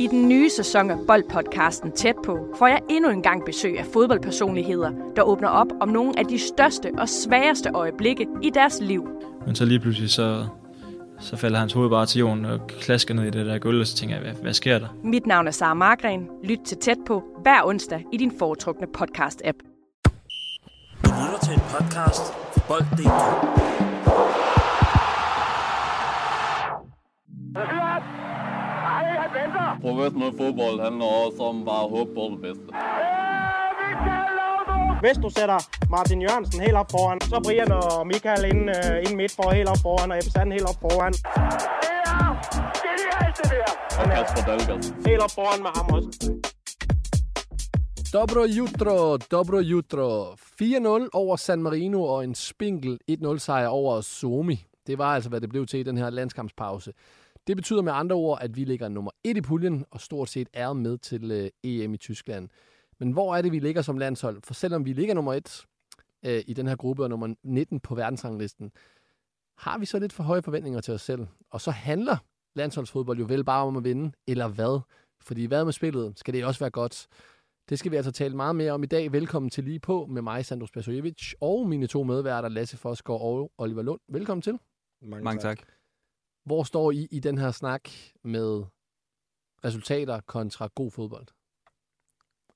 I den nye sæson af Boldpodcasten Tæt på får jeg endnu en gang besøg af fodboldpersonligheder, der åbner op om nogle af de største og sværeste øjeblikke i deres liv. Men så lige pludselig så, så falder hans hoved bare til jorden og klasker ned i det der gulv, og så tænker jeg, hvad, hvad sker der? Mit navn er Sara Margren. Lyt til Tæt på hver onsdag i din foretrukne podcast-app. Du lytter til en podcast fra Bold.dk. Professionel fodbold handler også om bare at håbe på det bedste. Hvis du sætter Martin Jørgensen helt op foran, så Brian og Michael ind, uh, ind midt for helt op foran, og Ebbe Sand helt op foran. Og Kasper Dahlgaard. Helt op foran med ham også. Dobro jutro, dobro jutro. 4-0 over San Marino og en spinkel 1-0 sejr over Suomi. Det var altså, hvad det blev til i den her landskampspause. Det betyder med andre ord, at vi ligger nummer 1 i puljen og stort set er med til øh, EM i Tyskland. Men hvor er det, vi ligger som landshold? For selvom vi ligger nummer 1 øh, i den her gruppe og nummer 19 på verdensranglisten, har vi så lidt for høje forventninger til os selv. Og så handler landsholdsfodbold jo vel bare om at vinde, eller hvad? Fordi hvad med spillet? Skal det også være godt? Det skal vi altså tale meget mere om i dag. Velkommen til lige på med mig, Sandro Spasojevic, og mine to medværter, Lasse Fosgaard og Oliver Lund. Velkommen til. Mange, Mange tak. Hvor står I i den her snak med resultater kontra god fodbold?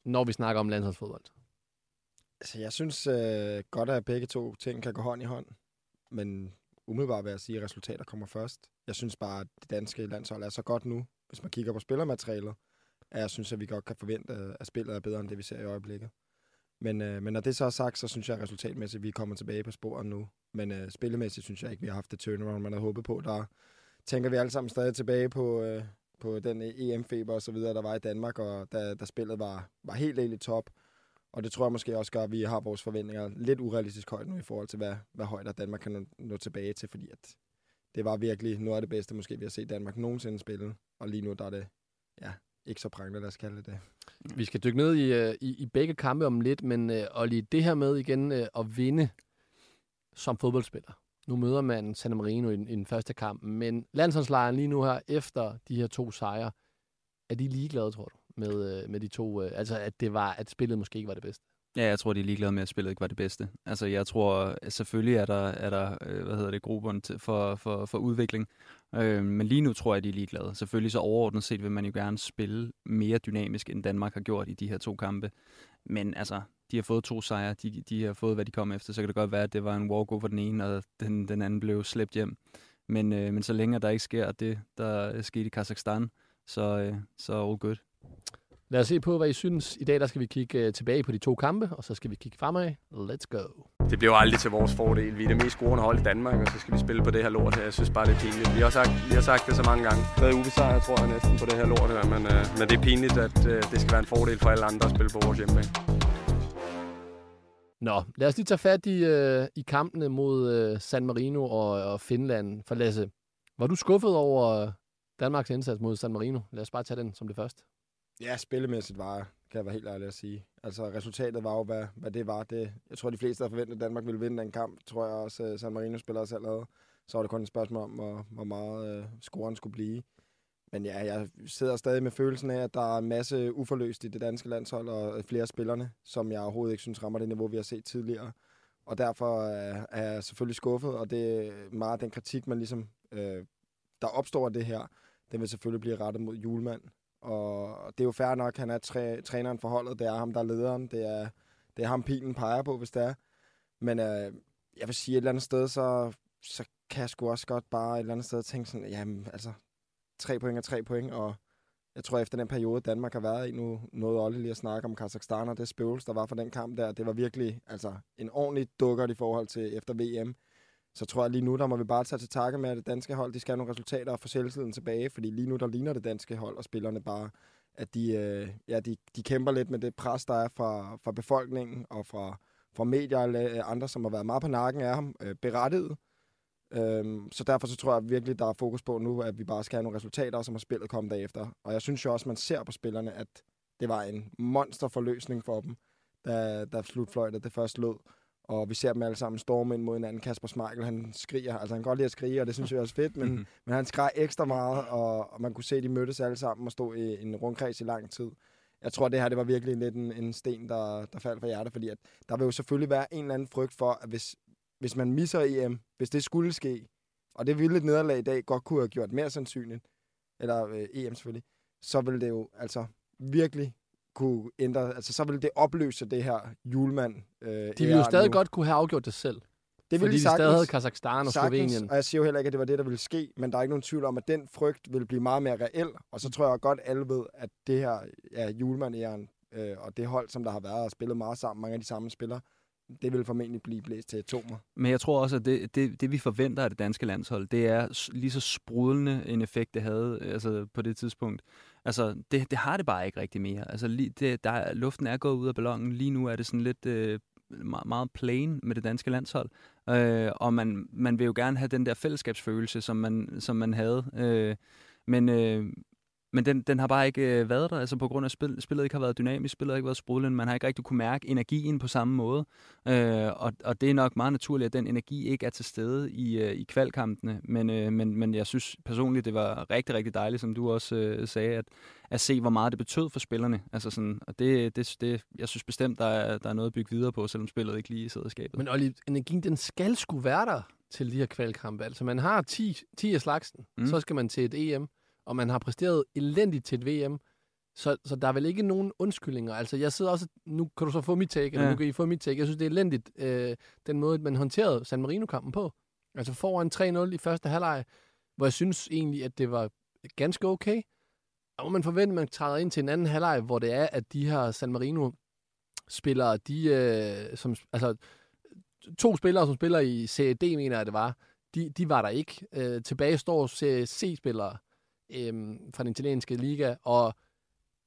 Når vi snakker om landsholdsfodbold. Altså, jeg synes øh, godt, at begge to ting kan gå hånd i hånd. Men umiddelbart vil jeg sige, at resultater kommer først. Jeg synes bare, at det danske landshold er så godt nu, hvis man kigger på spillermaterialet, at jeg synes, at vi godt kan forvente, at spillet er bedre end det, vi ser i øjeblikket. Men, øh, men når det så er sagt, så synes jeg resultatmæssigt, at vi kommer tilbage på sporet nu. Men øh, spillemæssigt synes jeg ikke, vi har haft det turnaround, man havde håbet på. Der tænker vi alle sammen stadig tilbage på, øh, på den EM-feber og så videre, der var i Danmark, og da, da spillet var, var helt, helt i top. Og det tror jeg måske også gør, at vi har vores forventninger lidt urealistisk højt nu i forhold til, hvad, hvad højt Danmark kan nå, nå tilbage til, fordi at det var virkelig noget af det bedste, måske vi har set Danmark nogensinde spille. Og lige nu der er det ja, ikke så prangende, lad os kalde det det. Vi skal dykke ned i, øh, i, i begge kampe om lidt, men og Olli, det her med igen øh, at vinde som fodboldspiller. Nu møder man San Marino i, i den første kamp, men landsholdslejren lige nu her, efter de her to sejre, er de ligeglade, tror du, med, øh, med de to? Øh, altså, at, det var, at spillet måske ikke var det bedste? Ja, jeg tror, de er ligeglade med, at spillet ikke var det bedste. Altså, jeg tror, selvfølgelig er der, er der øh, hvad hedder det, grupperne for, for, for udvikling. Øh, men lige nu tror jeg, de er ligeglade. Selvfølgelig så overordnet set vil man jo gerne spille mere dynamisk, end Danmark har gjort i de her to kampe. Men altså, de har fået to sejre, de, de har fået, hvad de kom efter. Så kan det godt være, at det var en walk over den ene, og den, den anden blev slæbt hjem. Men, øh, men så længe der ikke sker det, der skete i Kazakhstan, så, øh, så all good. Lad os se på, hvad I synes. I dag der skal vi kigge tilbage på de to kampe, og så skal vi kigge fremad. Let's go. Det bliver jo aldrig til vores fordel. Vi er det mest scorende hold i Danmark, og så skal vi spille på det her lort. Jeg synes bare, det er pinligt. Vi har sagt, vi har sagt det så mange gange. Tredje ubesejret, tror jeg næsten, på det her lort her. Men, øh, men det er pinligt, at øh, det skal være en fordel for alle andre at spille på vores hjemmebane. Nå, lad os lige tage fat i, øh, i kampene mod øh, San Marino og, og Finland. For Lasse, var du skuffet over øh, Danmarks indsats mod San Marino? Lad os bare tage den som det første. Ja, spillemæssigt var kan jeg være helt ærlig at sige. Altså, resultatet var jo, hvad, hvad det var. Det, jeg tror, de fleste havde forventet, at Danmark ville vinde den kamp. Tror jeg også, øh, San Marino-spillere selv havde. Så var det kun et spørgsmål om, hvor, hvor meget øh, scoren skulle blive. Men ja, jeg sidder stadig med følelsen af, at der er en masse uforløst i det danske landshold, og øh, flere spillerne, som jeg overhovedet ikke synes rammer det niveau, vi har set tidligere. Og derfor øh, er jeg selvfølgelig skuffet, og det er meget den kritik, man ligesom, øh, der opstår af det her, den vil selvfølgelig blive rettet mod julemand. Og det er jo fair nok, han er træ, træneren for holdet. Det er ham, der er lederen. Det er, det er ham, pilen peger på, hvis det er. Men øh, jeg vil sige, et eller andet sted, så, så kan jeg sgu også godt bare et eller andet sted tænke sådan, jamen, altså, tre point og tre point, og jeg tror, efter den periode, Danmark har været i, nu noget Olle lige at snakke om Kazakhstan, og det spøvelse, der var for den kamp der, det var virkelig altså, en ordentlig dukker i forhold til efter VM så tror jeg lige nu, der må vi bare tage til takke med, at det danske hold, de skal have nogle resultater og få selvtiden tilbage, fordi lige nu, der ligner det danske hold og spillerne bare, at de, øh, ja, de, de kæmper lidt med det pres, der er fra, fra befolkningen og fra, fra medier og andre, som har været meget på nakken af ham, øh, berettiget. Øhm, så derfor så tror jeg virkelig, der er fokus på nu, at vi bare skal have nogle resultater, som har spillet kommet derefter. Og jeg synes jo også, man ser på spillerne, at det var en monsterforløsning for dem, da, da slutfløjtet det først lød. Og vi ser dem alle sammen storme ind mod hinanden. Kasper Schmeichel, han skriger. Altså, han kan godt lide at skrige, og det synes jeg også fedt, men, Mhm. men han skreg ekstra meget, og, og man kunne se, at de mødtes alle sammen og stod i en rundkreds i lang tid. Jeg tror, det her det var virkelig lidt en, en sten, der, der faldt fra hjertet, fordi at der vil jo selvfølgelig være en eller anden frygt for, at hvis, hvis man misser EM, hvis det skulle ske, og det ville et nederlag i dag godt kunne have gjort mere sandsynligt, eller øh, EM selvfølgelig, så ville det jo altså virkelig kunne ændre, altså så ville det opløse det her julemand. Øh, De ville jo stadig godt kunne have afgjort det selv. det fordi de de stadig sagtens- havde Kazakhstan og sagtens, Slovenien. Og jeg siger jo heller ikke, at det var det, der ville ske, men der er ikke nogen tvivl om, at den frygt vil blive meget mere reel. Og så tror jeg godt, alle ved, at det her er julemandæren, øh, og det hold, som der har været og spillet meget sammen, mange af de samme spillere, det vil formentlig blive blæst til atomer. Men jeg tror også, at det, det, det vi forventer af det danske landshold, det er lige så sprudlende en effekt, det havde altså, på det tidspunkt. Altså, det, det har det bare ikke rigtig mere. Altså, lige, det, der, luften er gået ud af ballonen. Lige nu er det sådan lidt øh, meget, meget plain med det danske landshold. Øh, og man, man vil jo gerne have den der fællesskabsfølelse, som man, som man havde. Øh, men øh, men den, den har bare ikke øh, været der, altså på grund af, spil, spillet ikke har været dynamisk, spillet har ikke været sprudlende, man har ikke rigtig kunne mærke energien på samme måde. Øh, og, og det er nok meget naturligt, at den energi ikke er til stede i, øh, i kvalkampene. Men, øh, men, men jeg synes personligt, det var rigtig, rigtig dejligt, som du også øh, sagde, at, at se, hvor meget det betød for spillerne. Altså sådan, og det, det, det, jeg synes bestemt, der er, der er noget at bygge videre på, selvom spillet ikke lige sidder i skabet. Men Olli, energien, den skal sgu være der til de her kvalkampe. Altså, man har 10, 10 af slagsen, mm. så skal man til et EM, og man har præsteret elendigt til et VM. Så, så der er vel ikke nogen undskyldninger. Altså, jeg sidder også... Nu kan du så få mit take, eller Ja. nu kan I få mit take. Jeg synes, det er elendigt, øh, den måde, man håndterede San Marino-kampen på. Altså foran 3-0 i første halvleg, hvor jeg synes egentlig, at det var ganske okay. Og man forventer, at man træder ind til en anden halvleg, hvor det er, at de her San Marino-spillere, de, øh, som, altså, to spillere, som spiller i Serie D, mener jeg det var, de, de var der ikke. Øh, tilbage står C-spillere øh, fra den italienske liga, og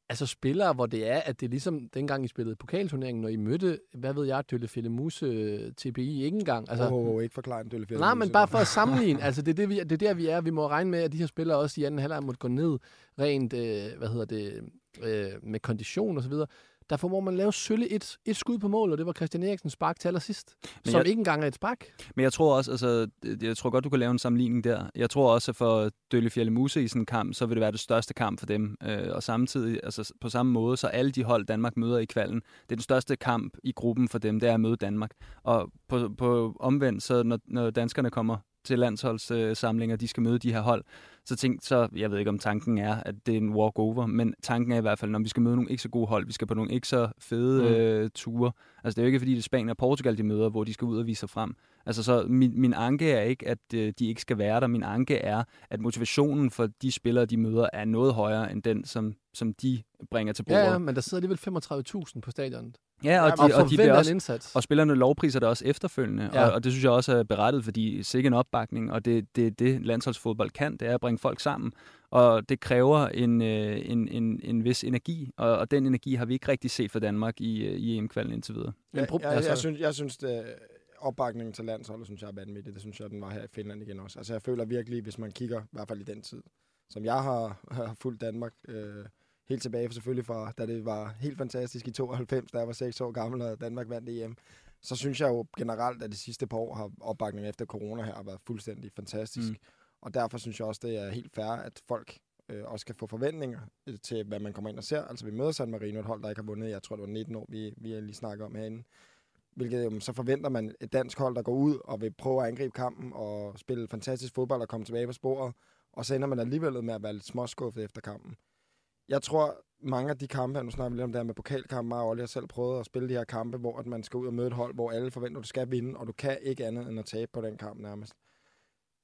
altså spillere, hvor det er, at det er ligesom dengang I spillede pokalturneringen, når I mødte, hvad ved jeg, Dølle Fjellemuse, TPI, ikke engang. Altså, oh, oh, oh, ikke forklare en dølle Nej, men bare for at sammenligne. altså, det er, det, vi, det er der, vi er. Vi må regne med, at de her spillere også i anden halvleg måtte gå ned rent, øh, hvad hedder det, øh, med kondition og så videre. Derfor må man lave sølle et, et skud på mål, og det var Christian Eriksens spark til allersidst. Men som jeg- ikke engang er et spark. Men jeg tror også, altså, jeg tror godt, du kan lave en sammenligning der. Jeg tror også, at for Dølle Fjelle Muse i sådan en kamp, så vil det være det største kamp for dem. Øh, og samtidig, altså på samme måde, så alle de hold, Danmark møder i kvalden, det er den største kamp i gruppen for dem, det er at møde Danmark. Og på, på omvendt, så når, når danskerne kommer til landsholdssamlinger, de skal møde de her hold, så tænk, så jeg ved ikke, om tanken er, at det er en walk-over, men tanken er i hvert fald, når vi skal møde nogle ikke så gode hold, vi skal på nogle ikke så fede mm. øh, ture. Altså det er jo ikke, fordi det er Spanien og Portugal, de møder, hvor de skal ud og vise sig frem. Altså så min, min anke er ikke, at øh, de ikke skal være der. Min anke er, at motivationen for de spillere, de møder, er noget højere end den, som, som de bringer til bordet. Ja, ja, men der sidder alligevel 35.000 på stadionet. Ja, og, og de, og de forventer bliver en også, indsats. og spillerne lovpriser det også efterfølgende, Ja. ja. og, og det synes jeg også er berettet, fordi sikke en opbakning, og det det, det landsholdsfodbold kan, det er at bringe folk sammen, og det kræver en, øh, en, en, en vis energi, og, og den energi har vi ikke rigtig set for Danmark i, øh, i EM-kvalden indtil videre. Men Jeg, jeg, altså- jeg, synes, jeg synes, det, opbakningen til landsholdet, synes jeg er vanvittigt. Det synes jeg, den var her i Finland igen også. Altså jeg føler virkelig, hvis man kigger, i hvert fald i den tid, som jeg har, har fulgt Danmark, øh, helt tilbage selvfølgelig fra, da det var helt fantastisk i 92, da jeg var 6 år gammel, og Danmark vandt EM, så synes jeg jo generelt, at de sidste par år har opbakningen efter corona her været fuldstændig fantastisk. Mm. Og derfor synes jeg også, det er helt fair, at folk øh, også kan få forventninger øh, til, hvad man kommer ind og ser. Altså vi møder San Marino, et hold, der ikke har vundet, jeg tror det var 19 år, vi, vi lige snakker om herinde. Hvilket jo, så forventer man et dansk hold, der går ud og vil prøve at angribe kampen og spille fantastisk fodbold og komme tilbage på sporet. Og så ender man alligevel med at være lidt småskuffet efter kampen. Jeg tror, mange af de kampe, nu snakker vi lidt om det her med pokalkampe, mig og Olli har selv prøvet at spille de her kampe, hvor at man skal ud og møde et hold, hvor alle forventer, at du skal vinde, og du kan ikke andet end at tabe på den kamp nærmest.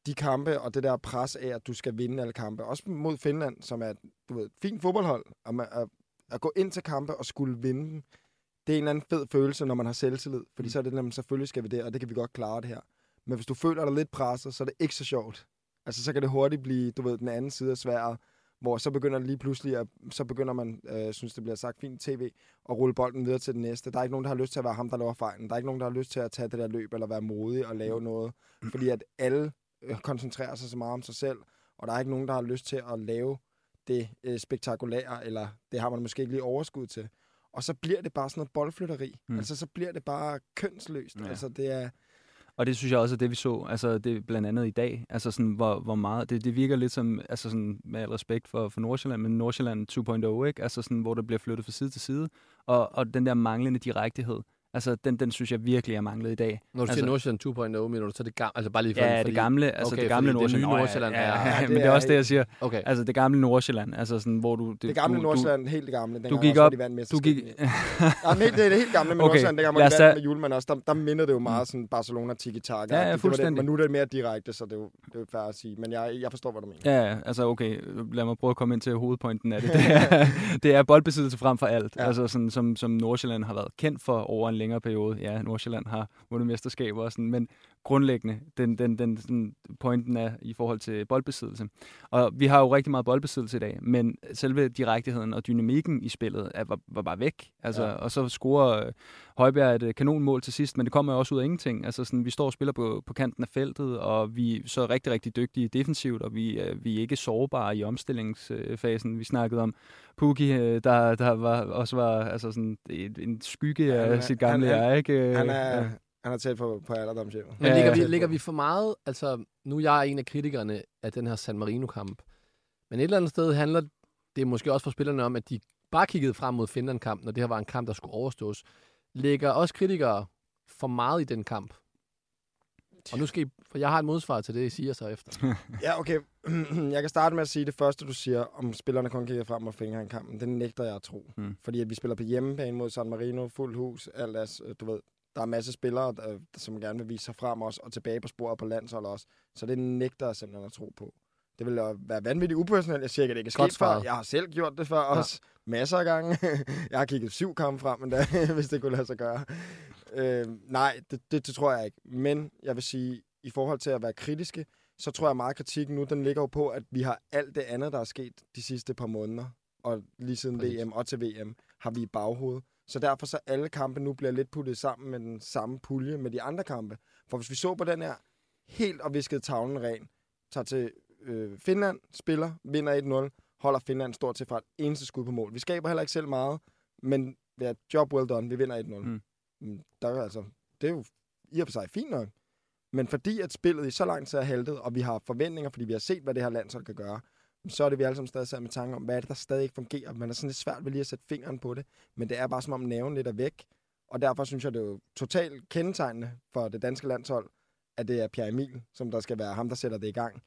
De kampe og det der pres af, at du skal vinde alle kampe, også mod Finland, som er et du ved, fint fodboldhold, og man, at, at gå ind til kampe og skulle vinde dem, det er en eller anden fed følelse, når man har selvtillid. Fordi så er det nemlig, selvfølgelig skal vi det, og det kan vi godt klare det her. Men hvis du føler dig lidt presset, så er det ikke så sjovt. Altså, så kan det hurtigt blive, du ved, den anden side af sværet, hvor så begynder det lige pludselig, at, så begynder man, øh, synes det bliver sagt fint tv, at rulle bolden videre til den næste. Der er ikke nogen, der har lyst til at være ham, der laver fejlen. Der er ikke nogen, der har lyst til at tage det der løb, eller være modig og lave noget. Fordi at alle øh, koncentrerer sig så meget om sig selv, og der er ikke nogen, der har lyst til at lave det øh, spektakulære, eller det har man måske ikke lige overskud til. Og så bliver det bare sådan noget boldflytteri. Mm. Mm. Altså, så bliver det bare kønsløst. Ja. Altså, det er... Og det synes jeg også er det, vi så, altså det blandt andet i dag, altså sådan, hvor, hvor meget, det, det virker lidt som, altså sådan, med al respekt for, for Nordsjælland, men Nordsjælland 2.0, ikke? Altså sådan, hvor det bliver flyttet fra side til side, og, og den der manglende direktehed, altså den, den synes jeg virkelig er manglet i dag. Når du altså, siger Nordsjælland 2.0, mener du så det gamle, altså bare lige for, Ja, fordi, det gamle, altså okay, det gamle Nordsjælland. Det nye Nordsjælland ja, ja, er... ja, det men det er også det, jeg siger. Okay. Altså det gamle Nordsjælland, altså sådan, hvor du... Det gamle du, Nordsjælland, helt det gamle. Du gik op, de vandt du gik... mesterskabet. Ja, men helt, det er det helt gamle med Okay, Nordsjælland, dengang, os vandt med Julemand også. Der, der minder det jo meget sådan Barcelona tiki-taka. Ja, ja, Det fuldstændig. Det, men nu er det mere direkte, så det er jo, det er fair at sige. Men jeg, jeg forstår, hvad du mener. Ja, ja, altså okay, lad mig prøve at komme ind til hovedpointen af det. Det er, det er boldbesiddelse frem for alt, ja. Ja. altså sådan, som, som Nordsjælland har været kendt for over en længere periode. Ja, Nordsjælland har vundet mesterskaber og sådan, men grundlæggende, den, den, den sådan, pointen er i forhold til boldbesiddelse. Og vi har jo rigtig meget boldbesiddelse i dag, men selve direkteheden og dynamikken i spillet er, var, var bare væk. Altså, ja. Og så scorer øh, Højbjerg et øh, kanonmål til sidst, men det kommer jo også ud af ingenting. Altså sådan, vi står og spiller på, på kanten af feltet, og vi er så rigtig, rigtig dygtige defensivt, og vi, øh, vi er ikke sårbare i omstillingsfasen. Vi snakkede om Pukki, øh, der, der var, også var altså sådan, en, skygge af han sit gamle han- jeg, ikke? Han er, ja. Han er tæt på, på alderdomshjemmet. Men Ja, ligger, vi, ligger vi for meget... Altså, nu er jeg en af kritikerne af den her San Marino-kamp. Men et eller andet sted handler det måske også for spillerne om, at de bare kiggede frem mod Finland-kampen, og det her var en kamp, der skulle overstås. Ligger også kritikere for meget i den kamp? Og nu skal I, for jeg har et modsvar til det, I siger så efter. Ja, okay. jeg kan starte med at sige det første, du siger, om spillerne kun kigger frem og fingre i kampen. Den nægter jeg at tro. Mm. Fordi at vi spiller på hjemmebane mod San Marino, fuld hus, alt er, øh, du ved, der er en masse spillere, der, som gerne vil vise sig frem også, og tilbage på sporet på landshold også. Så det nægter jeg simpelthen at tro på. Det vil være vanvittigt upersonelt. Jeg siger ikke, at det ikke er sket før. Jeg har selv gjort det før også. Masser af gange. jeg har kigget syv kampe frem endda, hvis det kunne lade sig gøre. Øh, nej, det, det, det tror jeg ikke. Men jeg vil sige, i forhold til at være kritiske, så tror jeg meget at kritikken nu, den ligger jo på, at vi har alt det andet, der er sket de sidste par måneder, og lige siden Præcis. VM og til VM, har vi i baghovedet. Så derfor så alle kampe nu bliver lidt puttet sammen med den samme pulje med de andre kampe. For hvis vi så på den her helt og visket tavlen ren, tager til øh, Finland, spiller, vinder 1-0, holder Finland stort til fra et eneste skud på mål. Vi skaber heller ikke selv meget, men det er job well done, vi vinder 1-0. Mm. Mm. Der er altså, det er jo i og for sig fint nok. Men fordi at spillet i så lang tid er haltet, og vi har forventninger, fordi vi har set, hvad det her landshold kan gøre, så er det vi alle sammen stadig sat med tanke om, hvad er det, der stadig ikke fungerer. Man er sådan lidt svært ved lige at sætte fingeren på det, men det er bare som om næven lidt er væk. Og derfor synes jeg, det er jo totalt kendetegnende for det danske landshold, at det er Pierre Emil, som der skal være ham, der sætter det i gang.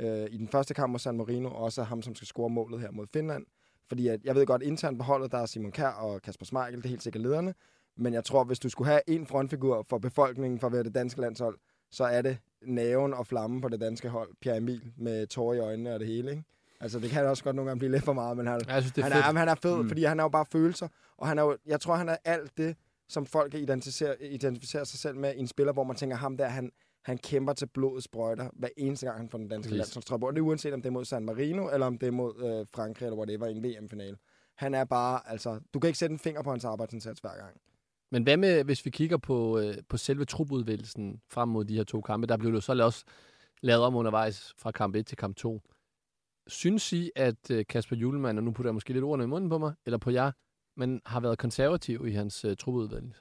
Øh, I den første kamp mod San Marino, og også ham, som skal score målet her mod Finland. Fordi at, jeg ved godt, internt på holdet, der er Simon Kær og Kasper Schmeichel, det er helt sikkert lederne. Men jeg tror, hvis du skulle have en frontfigur for befolkningen for at være det danske landshold, så er det naven og flammen på det danske hold, Pierre Emil, med tårer i øjnene og det hele, ikke? Altså, det kan også godt nogle gange blive lidt for meget, men han, jeg synes, det er han, fedt. er, han er fed, Mm. fordi han er jo bare følelser, og han er jo, jeg tror, han er alt det, som folk kan identificere, identificere sig selv med i en spiller, hvor man tænker, ham der, han, han kæmper til blodet sprøjter, hver eneste gang han får den danske på. Og det er uanset, om det er mod San Marino, eller om det er mod øh, Frankrig, eller whatever, i en VM-finale. Han er bare, altså, du kan ikke sætte en finger på hans arbejdsindsats hver gang. Men hvad med, hvis vi kigger på, øh, på selve trupudvælgelsen frem mod de her to kampe? Der blev jo så også lavet om undervejs fra kamp 1 til kamp 2. Synes I, at øh, Kasper Julemand, og nu putter jeg måske lidt ordene i munden på mig, eller på jer, men har været konservativ i hans øh, truppeudvalgelse?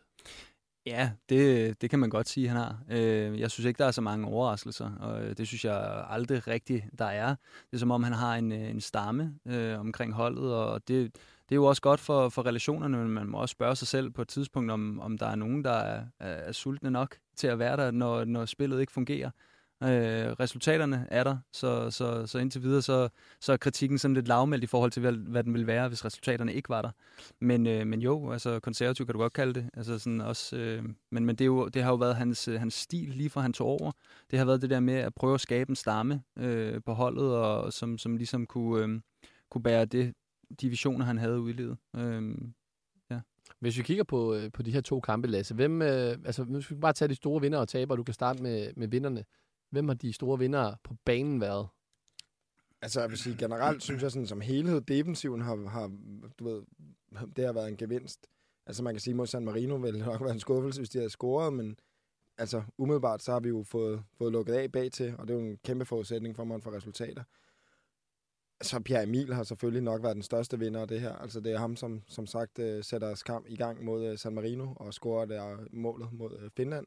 Ja, det, det kan man godt sige, han har. Øh, jeg synes ikke, der er så mange overraskelser, og øh, det synes jeg aldrig rigtigt, der er. Det er som om, han har en, øh, en stamme øh, omkring holdet, og det, det er jo også godt for, for relationerne, men man må også spørge sig selv på et tidspunkt, om, om der er nogen, der er, er, er sultne nok til at være der, når, når spillet ikke fungerer. Øh, resultaterne er der, så, så, så indtil videre, så, så er kritikken sådan lidt lavmældt i forhold til, hvad, hvad den ville være, hvis resultaterne ikke var der. Men, øh, men jo, altså konservativ kan du godt kalde det. Altså sådan også, øh, men men det, er jo, det har jo været hans, øh, hans stil lige fra han tog over. Det har været det der med at prøve at skabe en stamme øh, på holdet, og som, som ligesom kunne, øh, kunne bære det, de visioner, han havde ude i livet. Øh, Hvis vi kigger på, øh, på de her to kampe, Lasse, hvem, øh, altså, nu skal vi bare tage de store vinder og taber. Du kan starte med, med vinderne. Hvem har de store vinder på banen været? Altså, jeg vil sige, generelt synes jeg sådan som helhed, defensiven har, har, du ved, det har været en gevinst. Altså, man kan sige, mod San Marino vil det nok være en skuffelse, hvis de havde scoret, men altså, umiddelbart, så har vi jo fået, fået lukket af bag til, og det er jo en kæmpe forudsætning for, at man får resultater. Så Pierre Emil har selvfølgelig nok været den største vinder af det her. Altså det er ham, som som sagt øh, sætter os kamp i gang mod øh, San Marino og scorer der målet mod øh, Finland.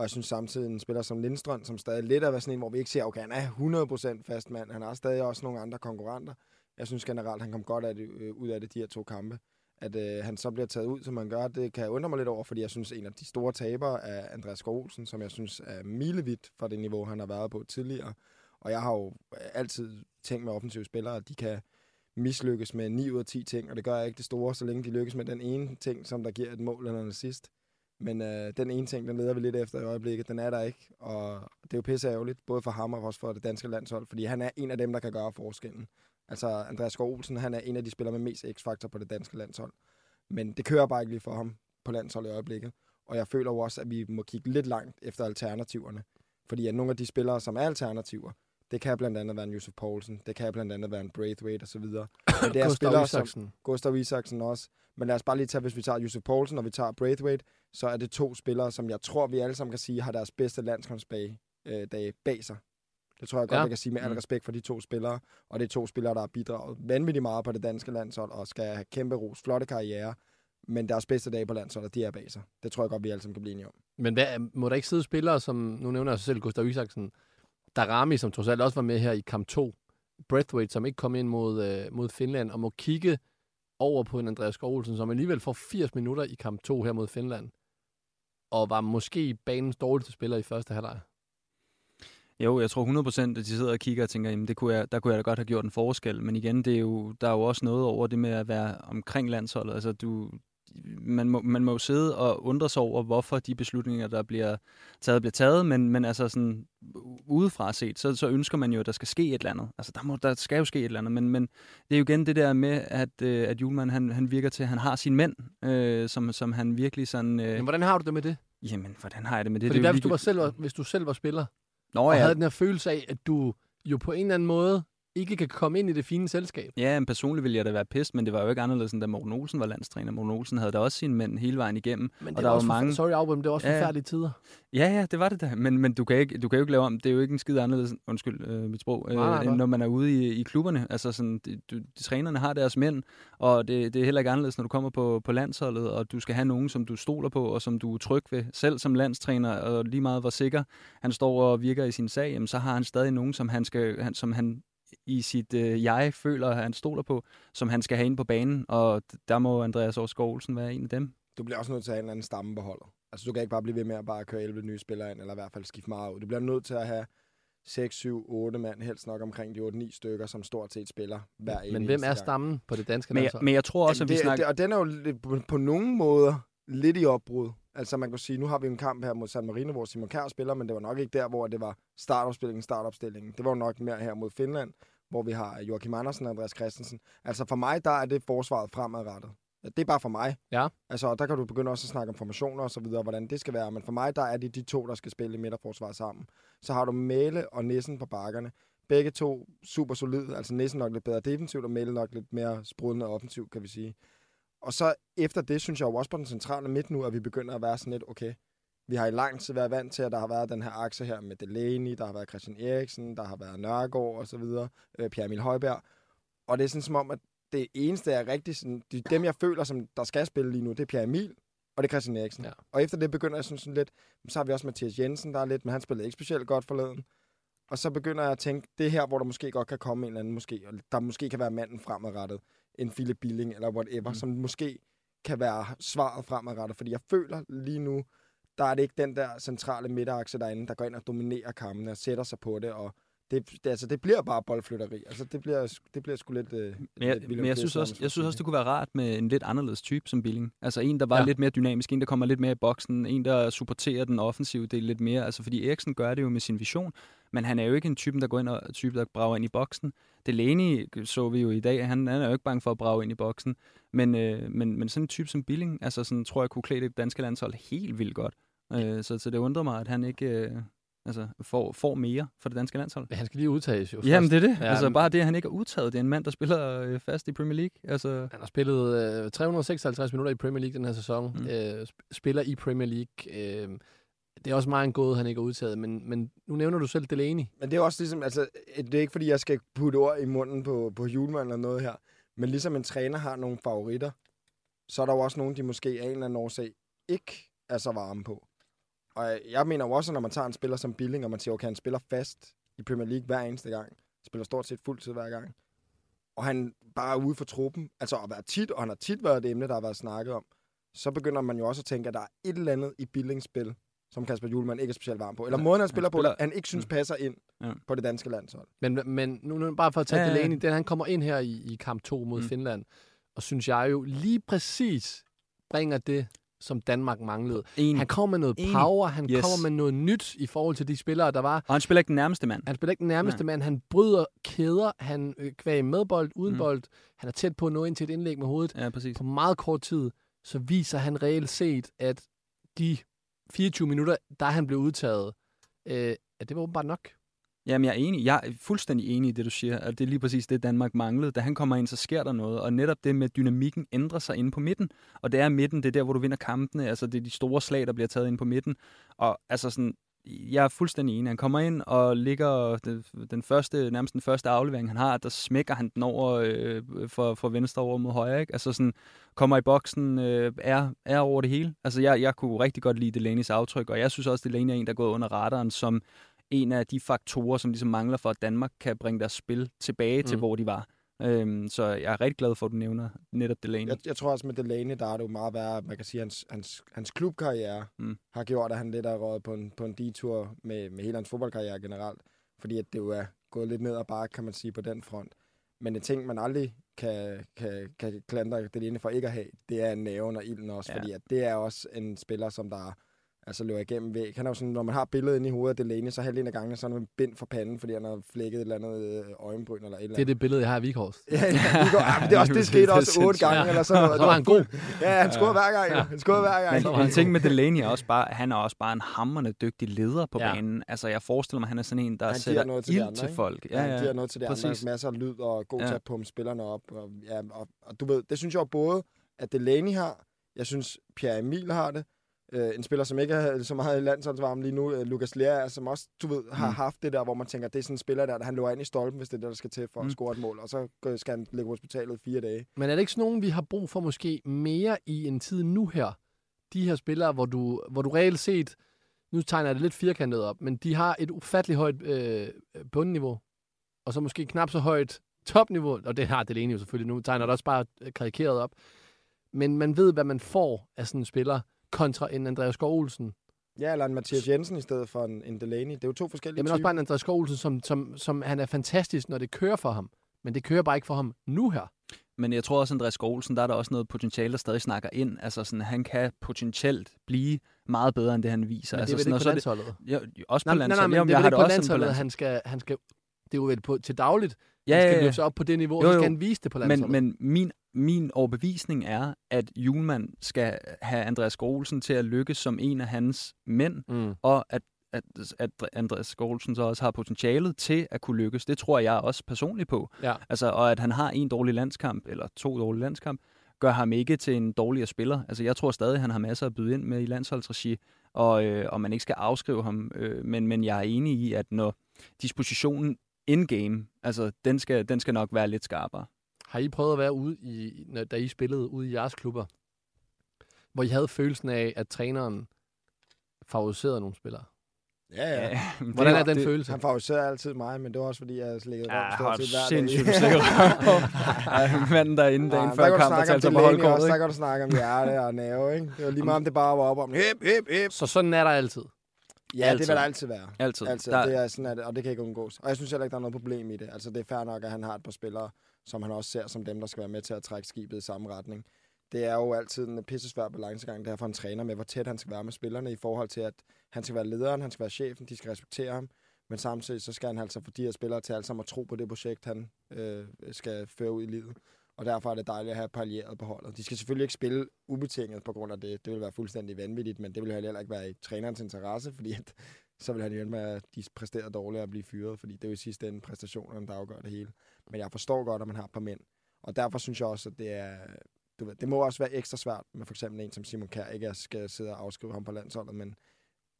Og jeg synes samtidig en spiller som Lindstrøm, som stadig lidt er sådan en, hvor vi ikke siger, okay, han er 100% fast mand. Han har stadig også nogle andre konkurrenter. Jeg synes generelt, han kom godt af det, øh, ud af det, de her to kampe. At øh, han så bliver taget ud, som man gør, det kan jeg undre mig lidt over, fordi jeg synes, en af de store tabere er Andreas Olsen, som jeg synes er milevidt fra det niveau, han har været på tidligere. Og jeg har jo øh, altid tænkt med offensive spillere, at de kan mislykkes med 9 ud af 10 ting, og det gør jeg ikke det store, så længe de lykkes med den ene ting, som der giver et mål eller en assist. Men øh, den ene ting, den leder vi lidt efter i øjeblikket, den er der ikke, og det er jo pisse ærgerligt, både for ham og også for det danske landshold, fordi han er en af dem, der kan gøre forskellen. Altså Andreas Skov Olsen, han er en af de spillere med mest x-faktor på det danske landshold. Men det kører bare ikke lige for ham på landsholdet i øjeblikket. Og jeg føler jo også, at vi må kigge lidt langt efter alternativerne. Fordi at nogle af de spillere, som er alternativer, det kan blandt andet være en Josef Poulsen, det kan blandt andet være en Braithwaite osv. Men det er Gustav spillere Isaksen. som Gustav Isaksen også. Men lad os bare lige tage, hvis vi tager Josef Poulsen og vi tager Braithwaite, så er det to spillere, som jeg tror, vi alle sammen kan sige, har deres bedste landskampsdage øh, dage bag sig. Det tror jeg godt, Ja. jeg kan sige med al Mm. respekt for de to spillere. Og det er to spillere, der har bidraget vanvittigt meget på det danske landshold, og skal have kæmpe ros, flotte karriere. Men deres bedste dage på landsholdet, de er bag sig. Det tror jeg godt, vi alle sammen kan blive enige om. Men hvad, må der ikke sidde spillere, som, nu nævner jeg selv Gustav Isaksen, Darami, som trods alt også var med her i kamp 2, Breathwaite, som ikke kom ind mod, øh, mod Finland, og må kigge over på en Andreas Skovelsen, som alligevel får 80 minutter i kamp 2 her mod Finland, og var måske banens dårligste spiller i første halvleg. Jo, jeg tror 100% at de sidder og kigger og tænker, jamen det kunne jeg, der kunne jeg da godt have gjort en forskel. Men igen, det er jo, der er jo også noget over det med at være omkring landsholdet. Altså, du, man, må, man må jo sidde og undre sig over, hvorfor de beslutninger, der bliver taget, bliver taget. Men, men altså sådan, udefra set, så, så ønsker man jo, at der skal ske et eller andet. Altså, der, må, der skal jo ske et eller andet. Men, men det er jo igen det der med, at, øh, at Julemand, han, han virker til, at han har sine mænd, øh, som, som han virkelig sådan... Øh, Men hvordan har du det med det? jamen, hvordan har jeg det med det? Fordi det hvad, hvis, du var selv var, hvis du selv var spiller, Nå, og ja. havde den her følelse af, at du jo på en eller anden måde ikke kan komme ind i det fine selskab. Ja, men personligt ville jeg da være pist, men det var jo ikke anderledes, end da Morten Olsen var landstræner. Morten Olsen havde da også sine mænd hele vejen igennem. Men og det der var var også mange... mange... Sorry, Albert, men det var også Ja, forfærdelige tider. Ja, ja, det var det da. Men, men du, kan ikke, du kan jo ikke lave om. Det er jo ikke en skid anderledes, undskyld øh, mit sprog, øh, Nej, nej, end når man er ude i, i klubberne. Altså sådan, de, du, de trænerne har deres mænd, og det, det er heller ikke anderledes, når du kommer på, på landsholdet, og du skal have nogen, som du stoler på, og som du er tryg ved. Selv som landstræner, og lige meget hvor sikker han står og virker i sin sag, jamen, så har han stadig nogen, som han, skal, han, som han i sit øh, jeg føler, at han stoler på, som han skal have ind på banen, og der må Andreas Årsgaard Olsen være en af dem. Du bliver også nødt til at have en eller anden stamme på holdet. Altså, du kan ikke bare blive ved med at bare køre 11 nye spillere ind, eller i hvert fald skifte meget ud. Du bliver nødt til at have 6, 7, 8 mand, helst nok omkring de 8-9 stykker, som stort set spiller hver Men hvem er gang. stammen på det danske Men jeg, men jeg tror også, Jamen, at vi det, snakker... det, og den er jo på, på nogle måder lidt i opbrud. Altså man kan sige, nu har vi en kamp her mod San Marino, hvor Simon Kjær spiller, men det var nok ikke der, hvor det var startopstillingen, startopstillingen. Det var nok mere her mod Finland, hvor vi har Joachim Andersen og Andreas Christensen. Altså for mig, der er det forsvaret fremadrettet. Ja, Det er bare for mig. Ja. Altså, og der kan du begynde også at snakke om formationer og så videre, hvordan det skal være. Men for mig, der er det de to, der skal spille i midterforsvar sammen. Så har du Mæle og Nissen på bakkerne. Begge to super solide. Altså Nissen nok lidt bedre defensivt, og Mæle nok lidt mere sprudende offensivt, kan vi sige. Og så efter det, synes jeg jo også på den centrale midt nu, at vi begynder at være sådan lidt, okay, vi har i lang tid været vant til, at der har været den her akse her med Delaney, der har været Christian Eriksen, der har været Nørgaard og så videre, øh, Pierre Emil Højberg. Og det er sådan som om, at det eneste er rigtig sådan, de, dem jeg føler, som der skal spille lige nu, det er Pierre Emil, og det er Christian Eriksen. Ja. Og efter det begynder jeg sådan, sådan lidt, så har vi også Mathias Jensen, der er lidt, men han spillede ikke specielt godt forleden. Og så begynder jeg at tænke, det er her, hvor der måske godt kan komme en eller anden, måske, og der måske kan være manden fremadrettet, en Philip Billing eller whatever, mm. som måske kan være svaret fremadrettet. Fordi jeg føler lige nu, der er det ikke den der centrale midterakse derinde, der går ind og dominerer kampen og sætter sig på det, og det, det, altså, det bliver bare boldflytteri. Altså, det bliver, det bliver sgu lidt... Øh, Men jeg, lidt men jeg synes, også, jeg synes også, det kunne være rart med en lidt anderledes type som Billing. Altså en, der var ja. lidt mere dynamisk, en, der kommer lidt mere i boksen, en, der supporterer den offensive del lidt mere. Altså fordi Eriksen gør det jo med sin vision, men han er jo ikke en type, der går ind og type, der brager ind i boksen. Delaney så vi jo i dag, han, han er jo ikke bange for at brage ind i boksen. Men, øh, men, men sådan en type som Billing, altså sådan, tror jeg kunne klæde det danske landshold helt vildt godt. Øh, så, så det undrer mig, at han ikke øh, altså, får, får mere for det danske landshold. Men han skal lige udtages jo Jamen først. det er det. Ja, altså bare det, at han ikke er udtaget. Det er en mand, der spiller øh, fast i Premier League. Altså, Han har spillet øh, 356 minutter i Premier League den her sæson. Mm. Øh, sp- spiller i Premier League. Øh, det er også meget en gåde, han ikke er udtaget, men, men nu nævner du selv Delaney. Men det er også ligesom, altså, det er ikke fordi, jeg skal putte ord i munden på, på Julemand eller noget her, men ligesom en træner har nogle favoritter, så er der jo også nogle, de måske af en eller anden årsag ikke er så varme på. Og jeg mener jo også, når man tager en spiller som Billing, og man siger, okay, han spiller fast i Premier League hver eneste gang, spiller stort set fuldtid hver gang, og han bare er ude for truppen, altså at være tit, og han har tit været det emne, der har været snakket om, så begynder man jo også at tænke, at der er et eller andet i Billings spil, som Kasper Julemand ikke er specielt varm på. Eller Ja, måden, han han spiller på, spiller- han ikke synes passer ind Ja. på det danske landshold. Men, men nu, nu bare for at tage Ja, ja. Delaney, den han kommer ind her i, i kamp 2 mod Mm. mm. Finland, og synes jeg jo lige præcis bringer det, som Danmark manglede. Enig. Han kommer med noget Enig. power, han Yes. kommer med noget nyt i forhold til de spillere, der var. Og han spiller ikke den nærmeste mand. Han spiller ikke den nærmeste Nej. mand, han bryder kæder, han øh, kvæg med bold, uden Mm. mm. bold, han er tæt på at nå ind til et indlæg med hovedet. Ja, præcis. På meget kort tid, så viser han reelt set, at de 24 minutter, der han blev udtaget, øh, at det var åbenbart nok. Jamen, jeg er enig. Jeg er fuldstændig enig i det, du siger. At det er lige præcis det, Danmark manglede. Da han kommer ind, så sker der noget. Og netop det med dynamikken ændrer sig inde på midten. Og det er midten, det er der, hvor du vinder kampene. Altså, det er de store slag, der bliver taget ind på midten. Og altså sådan, jeg er fuldstændig enig. Han kommer ind og ligger den, den første, nærmest den første aflevering, han har, der smækker han den over øh, for, for venstre over mod højre. Ikke? Altså sådan, kommer i boksen, øh, er, er over det hele. Altså, jeg, jeg kunne rigtig godt lide Delaney's aftryk, og jeg synes også, Delaney er en, der er gået under radaren som en af de faktorer, som ligesom mangler for, at Danmark kan bringe deres spil tilbage mm. til, hvor de var. Øhm, så jeg er rigtig glad for, at du nævner netop Delaney. Jeg, jeg tror også med Delaney, der er det jo meget at man kan sige, hans, hans, hans klubkarriere Mm. har gjort, at han lidt er røget på en, på en detur med, med hele hans fodboldkarriere generelt. Fordi at det jo er gået lidt ned og bare, kan man sige, på den front. Men en ting, man aldrig kan, kan, kan klandre Delaney for ikke at have, det er næven og ilden også. Ja. Fordi at det er også en spiller, som der altså løber igennem væg. Han er jo sådan, når man har billedet inde i hovedet af Delaney, så halvdelen af gangene, så er han med bind for panden, fordi han har flækket et eller andet øh, øjenbryn eller et eller Det er andet. det billede, jeg har af Vikhorst. Ja, ja, ja, men det, er også, det skete Det også otte gange, eller sådan noget. Så var han god. Ja, han scorede hver gang. jo. Han scorede hver gang. Men en ting med Delaney er også bare, han er også bare en hammerende dygtig leder på Ja. ja. banen. Altså, jeg forestiller mig, han er sådan en, der Han sætter noget til ild andre, til folk. Ja, han giver noget til de præcis. andre. Masser af lyd og god Ja. til at pumpe spillerne op. Og, ja, og, og, du ved, det synes jeg både, at Delaney har. Jeg synes, Pierre Emil har det. Øh, en spiller, som ikke er så meget i landsholdsvarmen lige nu, øh, Lukas Lea, som også, du ved, har Mm. haft det der, hvor man tænker, det er sådan en spiller der, der han løber ind i stolpen, hvis det er det, der skal til for Mm. at score et mål, og så skal han ligge på hospitalet i fire dage. Men er det ikke sådan nogen, vi har brug for måske mere i en tid nu her? De her spillere, hvor du, hvor du reelt set, nu tegner jeg det lidt firkantet op, men de har et ufatteligt højt øh, bundniveau, og så måske knap så højt topniveau, og det har Delaney jo selvfølgelig nu, tegner det også bare øh, karikeret op. Men man ved, hvad man får af sådan en spiller, kontra en Andreas Skov Olsen. Ja, eller en Mathias Jensen i stedet for en, en Delaney. Det er jo to forskellige Jamen også typer. bare en Andreas Skov Olsen, som, som, som han er fantastisk, når det kører for ham. Men det kører bare ikke for ham nu her. Men jeg tror også, Andreas Skålsen, der er der også noget potentiale, der stadig snakker ind. Altså sådan, han kan potentielt blive meget bedre, end det han viser. Men altså, det er vel sådan, ikke på så er det- landsholdet? Ja, også på Nej, nej, nej, landsholdet. men Jamen, det jeg er har vel ikke det på også landsholdet, lands- han skal, han skal... Det er jo vel på, til dagligt. Ja, han skal løfte sig op på det niveau, Jo, og så jo. skal han vise det på landsholdet. Men, men min, min overbevisning er, at Julemand skal have Andreas Skålsen til at lykkes som en af hans mænd, Mm. og at, at, at Andreas Skålsen så også har potentialet til at kunne lykkes. Det tror jeg også personligt på. Ja. Altså, og at han har en dårlig landskamp, eller to dårlige landskamp, gør ham ikke til en dårligere spiller. Altså, jeg tror stadig, at han har masser at byde ind med i landsholdsregi, og, øh, og man ikke skal afskrive ham. Øh, men, men jeg er enig i, at når dispositionen in-game, altså, den skal, den skal nok være lidt skarpere. Har I prøvet at være ude, i, når, da I spillede ude i jeres klubber, hvor I havde følelsen af, at træneren favoriserede nogle spillere? Ja, ja. Hvordan er den det- følelse? Han favoriserer altid mig, men det var også, fordi jeg slikkede Ja, røven stort set hver sindssygt, dag. på. Manden derinde dagen Ja, før kamp, der talte sig på Delaney også, holdkortet, der kan du snakke om hjerte og nerve, ikke? Det var lige meget, om det bare var op om hip, hip, hip. Så sådan er der altid. Ja, Altid. det vil der altid være. Altid. Altså, Der- det er sådan, at, og det kan ikke undgås. Og jeg synes heller ikke, der er noget problem i det. Altså, det er fair nok, at han har et par spillere, som han også ser som dem, der skal være med til at trække skibet i samme retning. Det er jo altid en pissesvær balancegang, der for en træner med, hvor tæt han skal være med spillerne i forhold til, at han skal være lederen, han skal være chefen, de skal respektere ham. Men samtidig så skal han altså få de her spillere til alle sammen at tro på det projekt, han øh, skal føre ud i livet. Og derfor er det dejligt at have parlieret på holdet. De skal selvfølgelig ikke spille ubetinget på grund af det. Det vil være fuldstændig vanvittigt, men det vil heller ikke være i trænerens interesse, fordi at, så vil han jo med, at de præsterer dårligt at blive fyret, fordi det er jo i sidste ende præstationerne, der afgør det hele. Men jeg forstår godt, at man har et par mænd. Og derfor synes jeg også, at det er... Du ved, det må også være ekstra svært med for eksempel en som Simon Kjær, ikke at skal sidde og afskrive ham på landsholdet, men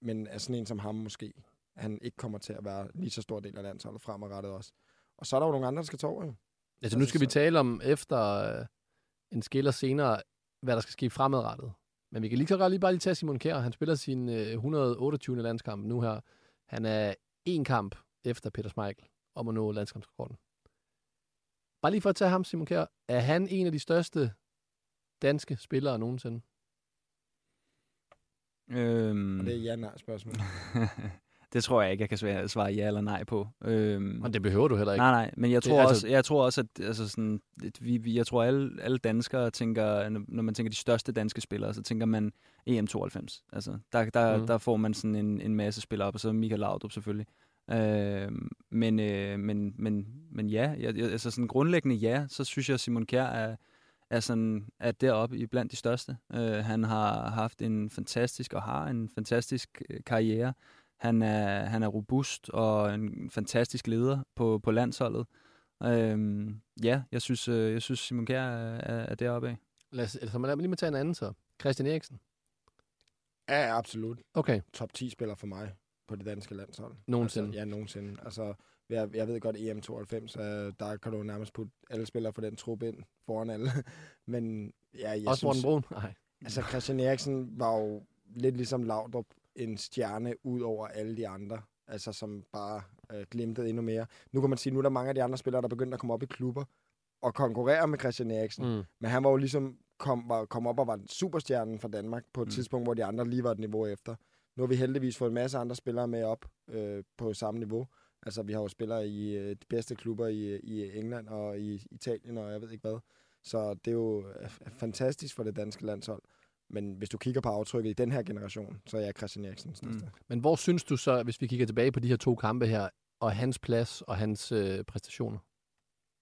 men er sådan en som ham måske, han ikke kommer til at være lige så stor del af landsholdet fremadrettet også. Og så er der jo nogle andre, der skal tage over, jo. Altså, nu skal vi tale om efter øh, en skiller senere, hvad der skal ske fremadrettet. Men vi kan lige så godt lige bare lige tage Simon Kjær. Han spiller sin øh, 128. landskamp nu her. Han er en kamp efter Peter Schmeichel om at nå landskampsrekorden. Bare lige for at tage ham, Simon Kjær. Er han en af de største danske spillere nogensinde? Øhm, Og det er ja-nej spørgsmål. det tror jeg ikke, jeg kan svare, ja eller nej på. Øhm, Og det behøver du heller ikke. Nej, nej, men jeg Det- tror, altså- også, jeg tror også, at altså sådan, at vi, vi, jeg tror, alle, alle danskere tænker, når- man tænker de største danske spillere, så tænker man EM92. Altså, der, der, mm. der får man sådan en, en masse spillere op, og så Michael Laudrup selvfølgelig. Øh, men, øh, men, men, men ja, jeg, jeg, altså sådan grundlæggende ja, så synes jeg, at Simon Kjær er, er, sådan, er deroppe i blandt de største. Øh, han har haft en fantastisk, og har en fantastisk øh, karriere. Han er, han er robust og en fantastisk leder på, på landsholdet. Øhm, ja, jeg synes, øh, jeg synes Simon Kjær er, er, er deroppe af. Lad os, altså, lad mig lige med tage en anden så. Christian Eriksen. Ja, absolut. Okay, Top 10 spiller for mig på det danske landshold. Nogensinde. Altså, ja, nogensinde. Altså, jeg, jeg ved godt, EM92, øh, der kan du nærmest putte alle spillere for den trup ind foran alle. Men ja, jeg også Morten synes, Brun. Nej. altså Christian Eriksen var jo lidt ligesom Laudrup en stjerne ud over alle de andre. Altså som bare øh, glimtede endnu mere. Nu kan man sige, nu er der mange af de andre spillere, der er begyndt at komme op i klubber og konkurrere med Christian Eriksen. Mm. Men han var jo ligesom kom, var, kom op og var superstjernen for Danmark på et Mm. mm. tidspunkt, hvor de andre lige var et niveau efter. Nu har vi heldigvis fået en masse andre spillere med op øh, på samme niveau. Altså, vi har jo spillere i øh, de bedste klubber i, i England og i Italien og jeg ved ikke hvad. Så det er jo øh, fantastisk for det danske landshold. Men hvis du kigger på aftrykket i den her generation, så er jeg Christian Eriksen. Mm. Men hvor synes du så, hvis vi kigger tilbage på de her to kampe her, og hans plads og hans øh, præstationer?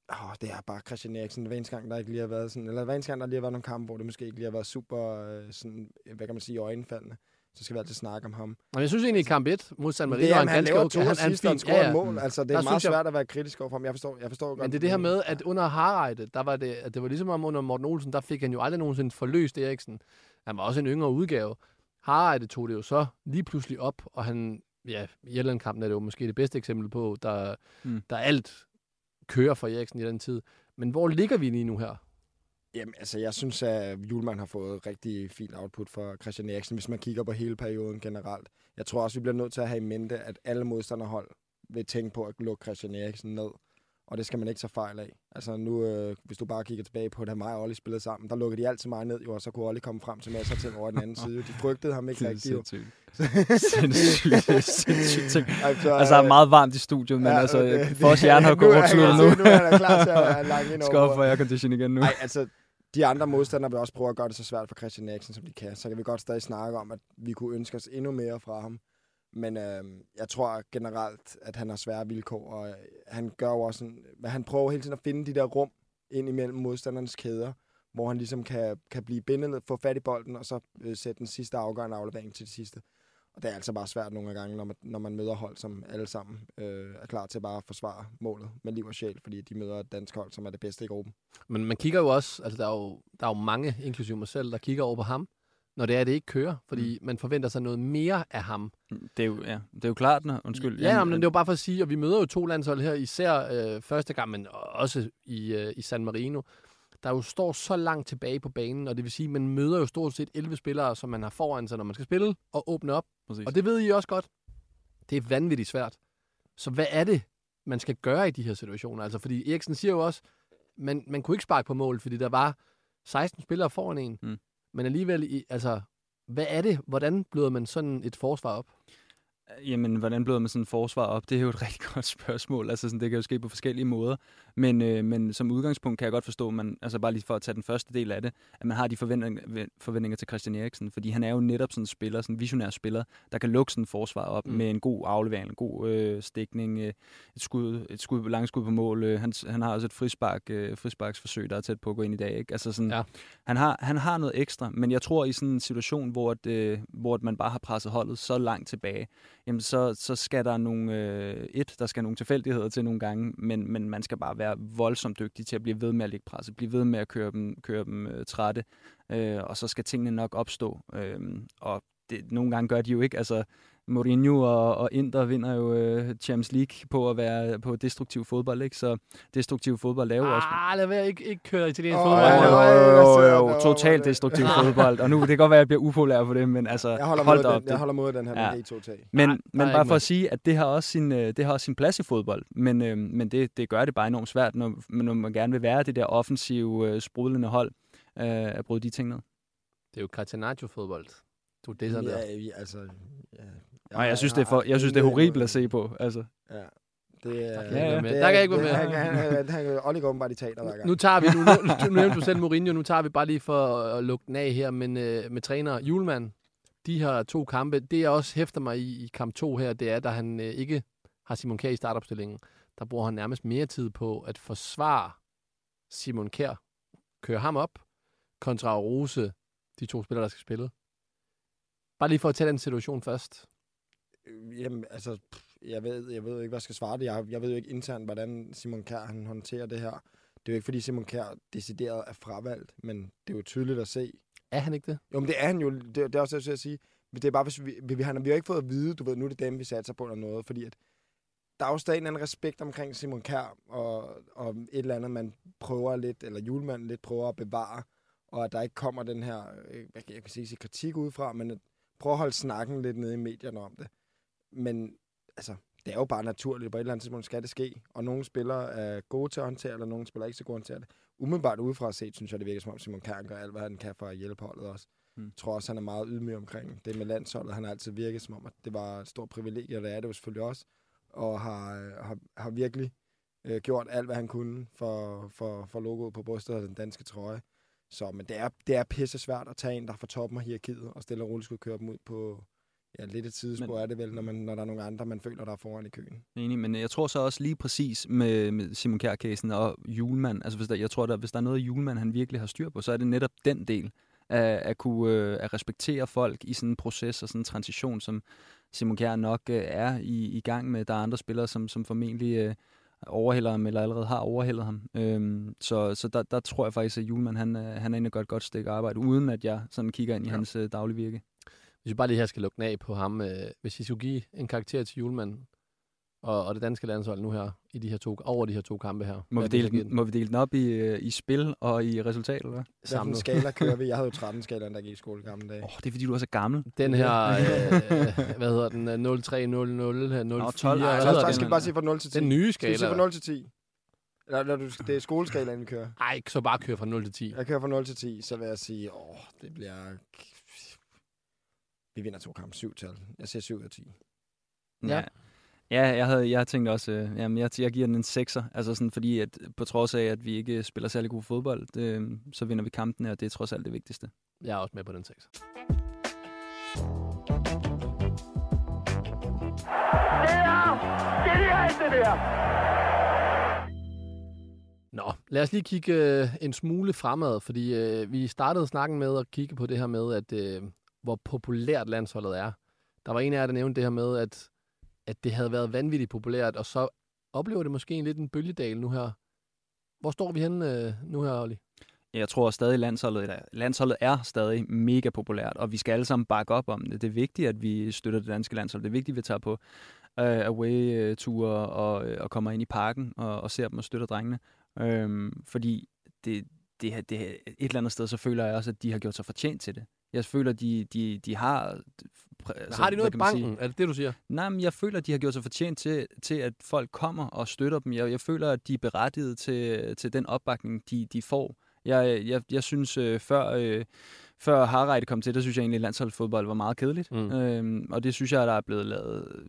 Oh, det er bare Christian Eriksen. Hver eneste gang, der ikke lige har været sådan, eller hver eneste gang, der lige har været nogle kampe, hvor det måske ikke lige har været super, øh, sådan, hvad kan man sige, øjenfaldende, så skal vi altid snakke om ham. Og jeg synes egentlig, i kamp 1 mod San Marino, det er, han, han han ganske laver okay. to Han, og han scorer et mål. Mm. Altså, det Der er synes meget jeg- svært at være kritisk over for ham. Jeg forstår, jeg forstår godt. Men det er det her med, at under Harreide, der var det, at det var ligesom om under Morten Olsen, der fik han jo aldrig nogensinde forløst Eriksen. Han var også en yngre udgave. Harreide tog det jo så lige pludselig op, og han, ja, i Irland-kampen er det jo måske det bedste eksempel på, der, Mm. der alt kører for Eriksen i den tid. Men hvor ligger vi lige nu her? Jamen, altså, jeg synes, at Julemand har fået rigtig fint output for Christian Eriksen, hvis man kigger på hele perioden generelt. Jeg tror også, vi bliver nødt til at have i mente, at alle modstanderhold vil tænke på at lukke Christian Eriksen ned. Og det skal man ikke tage fejl af. Altså nu, øh, hvis du bare kigger tilbage på, da mig og Olli spillede sammen, der lukkede de altid mig ned, jo, og så kunne Olli komme frem til masser af ting over den anden side. De frygtede ham ikke Det er rigtigt. Jo. sindssygt. Sindssygt, ting. Altså, Altså, er meget varmt i studiet, men Ja, altså, det- for os hjerne har nu han- kortsluttet nu. Nu er han klar til at lange ind Skal over op for aircondition igen nu. Nej, altså, de andre modstandere vil også prøve at gøre det så svært for Christian Eriksen, som de kan. Så kan vi godt stadig snakke om, at vi kunne ønske os endnu mere fra ham. Men øh, jeg tror generelt, at han har svære vilkår, og øh, han gør jo også en, hvad han prøver hele tiden at finde de der rum ind imellem modstandernes kæder, hvor han ligesom kan, kan blive bindet få fat i bolden, og så øh, sætte den sidste afgørende aflevering til det sidste. Og det er altså bare svært nogle gange, når man, når man møder hold, som alle sammen øh, er klar til bare at forsvare målet med liv og sjæl, fordi de møder et dansk hold, som er det bedste i gruppen. Men man kigger jo også, altså der er jo, der er jo mange, inklusive mig selv, der kigger over på ham, når det er, at det ikke kører, fordi mm. man forventer sig noget mere af ham. Det er jo, ja, det er jo klart, når, undskyld. Ja, men det er jo bare for at sige, at vi møder jo to landshold her, især øh, første gang, men også i, øh, i San Marino, der jo står så langt tilbage på banen, og det vil sige, at man møder jo stort set 11 spillere, som man har foran sig, når man skal spille og åbne op. Præcis. Og det ved I også godt. Det er vanvittigt svært. Så hvad er det, man skal gøre i de her situationer? Altså, fordi Eriksen siger jo også, man, man kunne ikke sparke på mål, fordi der var 16 spillere foran en. Mm. Men alligevel, i, altså, hvad er det? Hvordan bløder man sådan et forsvar op? Jamen, hvordan bløder man sådan et forsvar op? Det er jo et rigtig godt spørgsmål. Altså, sådan, det kan jo ske på forskellige måder. Men, øh, men som udgangspunkt kan jeg godt forstå, man, altså bare lige for at tage den første del af det, at man har de forventninger, forventninger til Christian Eriksen, fordi han er jo netop sådan en spiller, sådan en visionær spiller, der kan lukke sådan et forsvar op Mm. med en god aflevering, en god øh, stikning, øh, et skud, et skud, langskud på mål. Øh, han, han har også et frispark, øh, frisparksforsøg, der er tæt på at gå ind i dag. Ikke? Altså sådan, Ja. han, har, han har noget ekstra, men jeg tror i sådan en situation, hvor, at, øh, hvor at man bare har presset holdet så langt tilbage, jamen så, så skal der nogle, øh, et, der skal nogle tilfældigheder til nogle gange, men, men man skal bare være voldsomt dygtig til at blive ved med at lægge presset, blive ved med at køre dem, køre dem øh, trætte, øh, og så skal tingene nok opstå. Øh, og det, nogle gange gør de jo ikke. Altså, Mourinho og, og Inter vinder jo øh, Champions League på at være på destruktiv fodbold, ikke? Så destruktiv fodbold er jo også... Ah, lad være ikke, ikke køre italiensk Åh, fodbold. ja, Jo, ja, jo, ja, jo, ja, jo, ja, totalt ja. destruktiv fodbold. Og nu, det kan godt være, at jeg bliver upopulær på det, men altså, Jeg holder, hold op. den, jeg holder mod den her Ja. med to tag. Men, Nej, men er bare for at sige, at det har også sin, øh, det har også sin plads i fodbold. Men, øh, men det, det gør det bare enormt svært, når, når man gerne vil være det der offensive, øh, sprudlende hold, øh, at bryde de ting ned. Det er jo Catenaccio-fodbold. Du det sådan der. Ja, ja, altså... Ja. Nej, jeg synes, det er, for, jeg synes, det er horribelt at se på. Altså. Ja. Det er, Der kan jeg ikke være med. det Der kan jeg ikke det være med. Han, han, han, han, han, Olli går åbenbart i teater hver gang. Nu tager vi, nu, nu, nu nævnte du selv Mourinho, nu tager vi bare lige for at lukke den af her, men øh, med træner Julemand, de her to kampe, det jeg også hæfter mig i, i kamp 2 her, det er, da han øh, ikke har Simon Kjær i startopstillingen, der bruger han nærmest mere tid på at forsvare Simon Kjær, køre ham op, kontra rose de to spillere, der skal spille. Bare lige for at tage den situation først. Øh, Jamen, altså, pff, jeg ved, jeg ved ikke, hvad jeg skal svare det. Jeg, jeg ved jo ikke internt, hvordan Simon Kjær han håndterer det her. Det er jo ikke, fordi Simon Kjær decideret er fravalgt, men det er jo tydeligt at se. Er han ikke det? Jo, men det er han jo. Det, det er også jeg vil sige. Men det er bare, hvis vi, vi, han, vi har ikke fået at vide, du ved, nu er det dem, vi satser på eller noget, fordi at der er jo stadig en anden respekt omkring Simon Kjær, og, og et eller andet, man prøver lidt, eller julemanden lidt prøver at bevare, og at der ikke kommer den her, øh, jeg kan sige, sige, kritik udefra, men at prøve at holde snakken lidt nede i medierne om det. Men altså, det er jo bare naturligt, på et eller andet tidspunkt skal det ske, og nogle spillere er gode til at håndtere og nogle spillere er ikke så gode til at håndtere det. Umiddelbart udefra set, synes jeg, det virker som om Simon Kjær gør alt, hvad han kan for at hjælpe holdet også. Mm. Jeg tror også, han er meget ydmyg omkring det med landsholdet. Han har altid virket som om, at det var et stort privilegie, og det er det jo selvfølgelig også. Og har, øh, har, har virkelig øh, gjort alt, hvad han kunne for, for, for logoet på brystet af den danske trøje. Så, men det er, det er pisse svært at tage en, der er fra toppen af hierarkiet, og stille og roligt skulle køre dem ud på ja, lidt et sidespor, Men- er det vel, når, man, når der er nogle andre, man føler, der er foran i køen. Enig, men jeg tror så også lige præcis med, med Simon Kjær-casen og Julemand, altså hvis der, jeg tror, der, hvis der er noget, Julemand han virkelig har styr på, så er det netop den del af at kunne øh, at respektere folk i sådan en proces og sådan en transition, som Simon Kjær nok øh, er i, i gang med. Der er andre spillere, som, som formentlig øh, overhælder ham, eller allerede har overhældet ham. Øhm, så så der, der tror jeg faktisk, at Julemand han, øh, han er inde og gør et godt stykke arbejde, uden at jeg sådan kigger ind i ja. hans øh, daglige virke. Hvis vi bare lige her skal lukke den af på ham, øh, hvis I skulle give en karakter til Julemand og, og det danske landshold nu her, i de her to, over de her to kampe her. Må vi, dele den, må vi dele den op i, øh, i spil og i resultat, eller hvad? Hvad for en Samlet. skala kører vi? Jeg havde jo 13 skalaen, der gik i skole i gamle dage. Åh, oh, det er fordi, du er så gammel. Den her, øh, hvad hedder den, øh, 0300, 04, Nå, 12. hvad Ej, Nej, så, skal vi bare sige fra 0 til 10. Den nye Skal vi skala. sige fra 0 til 10? Eller, eller du, det er skoleskalaen, vi kører. Ej, så bare køre fra 0 til 10. Jeg kører fra 0 til 10, så vil jeg sige, åh, det bliver... Vi vinder to kampe, syv tal. Jeg siger 7 ud af 10. Ja. Ja, jeg havde, jeg tænkte også, øh, jamen jeg, jeg giver den en 6'er, altså sådan fordi, at på trods af, at vi ikke spiller særlig god fodbold, øh, så vinder vi kampen, og det er trods alt det vigtigste. Jeg er også med på den 6. Nå, lad os lige kigge øh, en smule fremad, fordi øh, vi startede snakken med at kigge på det her med, at øh, hvor populært landsholdet er. Der var en af jer, der nævnte det her med, at, at det havde været vanvittigt populært, og så oplever det måske en lidt en bølgedal nu her. Hvor står vi henne øh, nu her, Olli? Jeg tror stadig, landsholdet landsholdet er stadig mega populært, og vi skal alle sammen bakke op om det. Det er vigtigt, at vi støtter det danske landshold. Det er vigtigt, at vi tager på øh, away-ture og, øh, og kommer ind i parken og, og ser dem og støtter drengene. Øhm, fordi det, det, det, et eller andet sted, så føler jeg også, at de har gjort sig fortjent til det. Jeg føler, de, de, de har... Altså, har de noget i kan man sige? banken? Er det det, du siger? Nej, men jeg føler, de har gjort sig fortjent til, til at folk kommer og støtter dem. Jeg, jeg føler, at de er berettiget til, til den opbakning, de, de får. Jeg, jeg, jeg synes, øh, før, øh, før Harreide kom til, der synes jeg egentlig, at landsholdsfodbold var meget kedeligt. Mm. Øhm, og det synes jeg, der er blevet lavet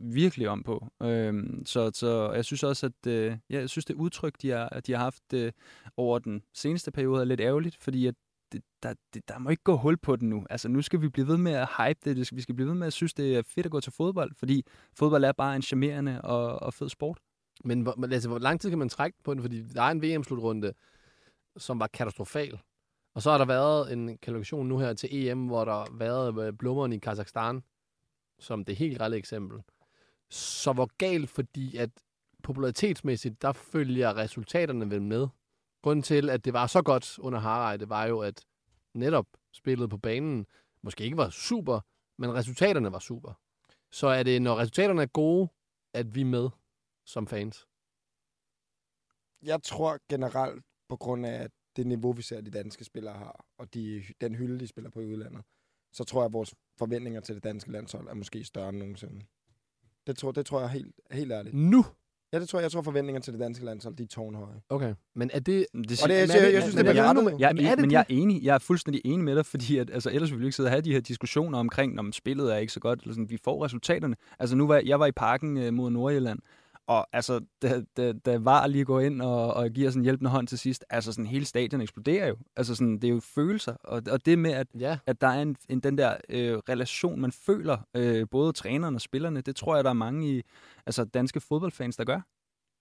virkelig om på. Øhm, så, så jeg synes også, at øh, jeg synes, det udtryk, de har, de har haft øh, over den seneste periode, er lidt ærgerligt, fordi at det, der, det, der må ikke gå hul på den nu. Altså, nu skal vi blive ved med at hype det. vi skal blive ved med at synes, det er fedt at gå til fodbold, fordi fodbold er bare en charmerende og, og fed sport. Men hvor, altså, hvor lang tid kan man trække på den? Fordi der er en VM-slutrunde, som var katastrofal. Og så har der været en kvalifikation nu her til EM, hvor der har været øh, blummeren i Kazakhstan, som det helt rette eksempel. Så hvor galt, fordi at popularitetsmæssigt, der følger resultaterne vel med. Grunden til, at det var så godt under Harreide, var jo, at netop spillet på banen måske ikke var super, men resultaterne var super. Så er det, når resultaterne er gode, at vi er med som fans. Jeg tror generelt, på grund af det niveau, vi ser, de danske spillere har, og de, den hylde, de spiller på i udlandet, så tror jeg, at vores forventninger til det danske landshold er måske større end nogensinde. Det tror, det tror jeg helt, helt ærligt. Nu? Ja, det tror jeg. Jeg tror, forventninger til det danske landshold, de er tårnhøje. Okay, men er det... Det, Og det, jeg, jeg, jeg synes, det er men jeg, berettet. jeg, Men jeg, det men jeg er enig. Jeg er fuldstændig enig med dig, fordi at, altså, ellers ville vi ikke sidde og have de her diskussioner omkring, om spillet er ikke så godt. Eller sådan, vi får resultaterne. Altså nu var jeg var i parken øh, mod Nordjylland, og altså, da, da, da var lige går ind og, og giver sådan en hjælpende hånd til sidst, altså sådan hele stadion eksploderer jo. Altså sådan, det er jo følelser, og, og det med, at, Ja. at der er en, en den der øh, relation, man føler, øh, både træneren og spillerne, det tror jeg, der er mange i altså danske fodboldfans, der gør.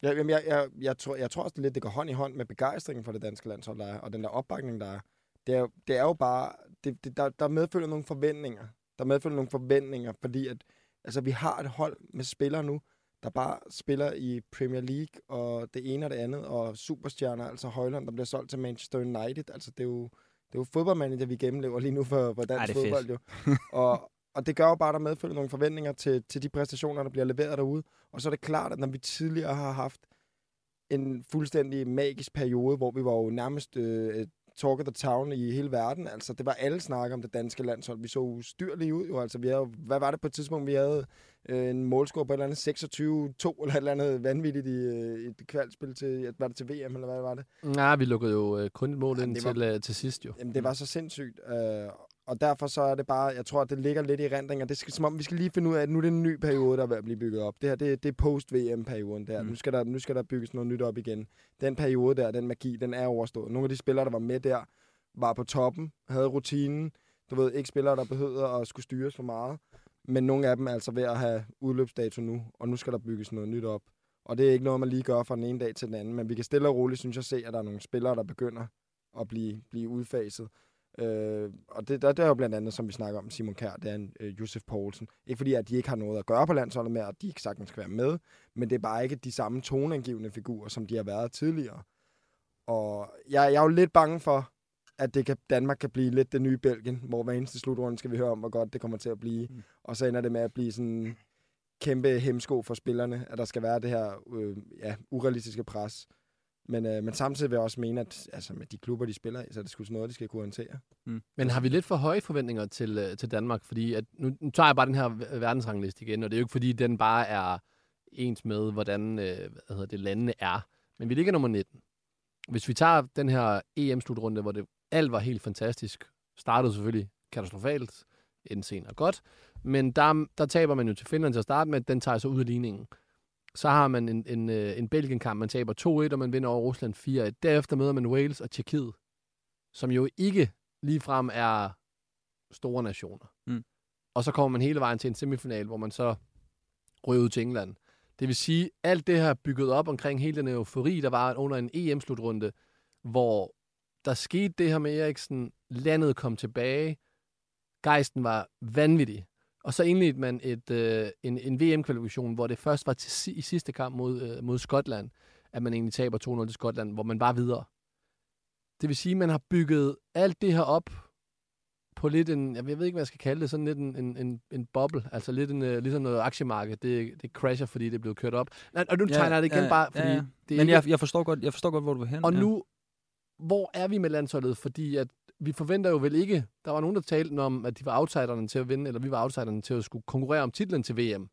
Ja, jamen, jeg, jeg, jeg, tror, jeg tror også det lidt, det går hånd i hånd med begejstringen for det danske landshold, der er, og den der opbakning, der er. Det er, jo- det er jo bare, det, det, der, der medfølger nogle forventninger. Der medfølger nogle forventninger, fordi at, altså, vi har et hold med spillere nu, der bare spiller i Premier League, og det ene og det andet, og superstjerner, altså Højland, der bliver solgt til Manchester United. Altså, det er jo, det er jo fodboldmanager, vi gennemlever lige nu for, for dansk Ej, fodbold. Jo. og, og det gør jo bare, at der medfølger nogle forventninger til, til de præstationer, der bliver leveret derude. Og så er det klart, at når vi tidligere har haft en fuldstændig magisk periode, hvor vi var jo nærmest øh, talk of the town i hele verden. Altså, det var alle snakker om det danske landshold. Vi så ustyrlige ud jo. Altså, vi havde, hvad var det på et tidspunkt, vi havde øh, en målscore på et eller andet 26-2 eller et eller andet vanvittigt i øh, et kvalspil til, var det til VM, eller hvad var det? Nej, vi lukkede jo øh, kun et mål Jamen, ind var- til, øh, til sidst jo. Jamen, det var så sindssygt. Øh, og derfor så er det bare, jeg tror, at det ligger lidt i rendringer. Det skal, som om, vi skal lige finde ud af, at nu er det en ny periode, der er ved at blive bygget op. Det her, det, det er post-VM-perioden der. Mm. Nu, skal der. nu skal der bygges noget nyt op igen. Den periode der, den magi, den er overstået. Nogle af de spillere, der var med der, var på toppen, havde rutinen. Du ved, ikke spillere, der behøvede at skulle styres for meget. Men nogle af dem er altså ved at have udløbsdato nu, og nu skal der bygges noget nyt op. Og det er ikke noget, man lige gør fra den ene dag til den anden, men vi kan stille og roligt, synes jeg, se, at der er nogle spillere, der begynder at blive, blive udfaset. Øh, og det, der, det er jo blandt andet, som vi snakker om, Simon Kjær, det er en øh, Josef Poulsen. Ikke fordi, at de ikke har noget at gøre på landsholdet med, at de ikke sagtens skal være med, men det er bare ikke de samme toneangivende figurer, som de har været tidligere. Og jeg, jeg er jo lidt bange for, at det kan, Danmark kan blive lidt det nye Belgien, hvor hver eneste slutrunde skal vi høre om, hvor godt det kommer til at blive. Mm. Og så ender det med at blive sådan en kæmpe hemsko for spillerne, at der skal være det her øh, ja, urealistiske pres. Men, øh, men samtidig vil jeg også mene, at altså, med de klubber, de spiller i, så er det sgu sådan noget, de skal kunne håndtere. Men har vi lidt for høje forventninger til, øh, til Danmark? Fordi at, nu, nu tager jeg bare den her verdensrangliste igen, og det er jo ikke fordi, den bare er ens med, hvordan øh, hvad hedder det, landene er. Men vi ligger nummer 19. Hvis vi tager den her EM-slutrunde, hvor det alt var helt fantastisk, startede selvfølgelig katastrofalt, endte senere godt, men der, der taber man jo til Finland til at starte med, den tager sig ud af ligningen. Så har man en, en, øh, en Belgien-kamp, man taber 2-1, og man vinder over Rusland 4-1. Derefter møder man Wales og Tjekkiet, som jo ikke ligefrem er store nationer. Mm. Og så kommer man hele vejen til en semifinal, hvor man så ryger ud til England. Det vil sige, alt det her er bygget op omkring hele den eufori, der var under en EM-slutrunde, hvor der skete det her med Eriksen, landet kom tilbage, gejsten var vanvittig. Og så indledte man et, øh, en, en VM-kvalifikation, hvor det først var til, i sidste kamp mod, øh, mod Skotland, at man egentlig taber 2-0 til Skotland, hvor man var videre. Det vil sige, at man har bygget alt det her op på lidt en, jeg ved ikke, hvad jeg skal kalde det, sådan lidt en, en, en, en boble, altså lidt en, uh, ligesom noget aktiemarked, det, det crasher, fordi det er blevet kørt op. Og nu tegner jeg det igen ja, bare, fordi ja, ja. det Men ikke, jeg, jeg, forstår godt, jeg forstår godt, hvor du vil hen. og ja. nu, hvor er vi med landsholdet? Fordi at vi forventer jo vel ikke, der var nogen, der talte om, at de var outsiderne til at vinde, eller vi var outsiderne til at skulle konkurrere om titlen til VM.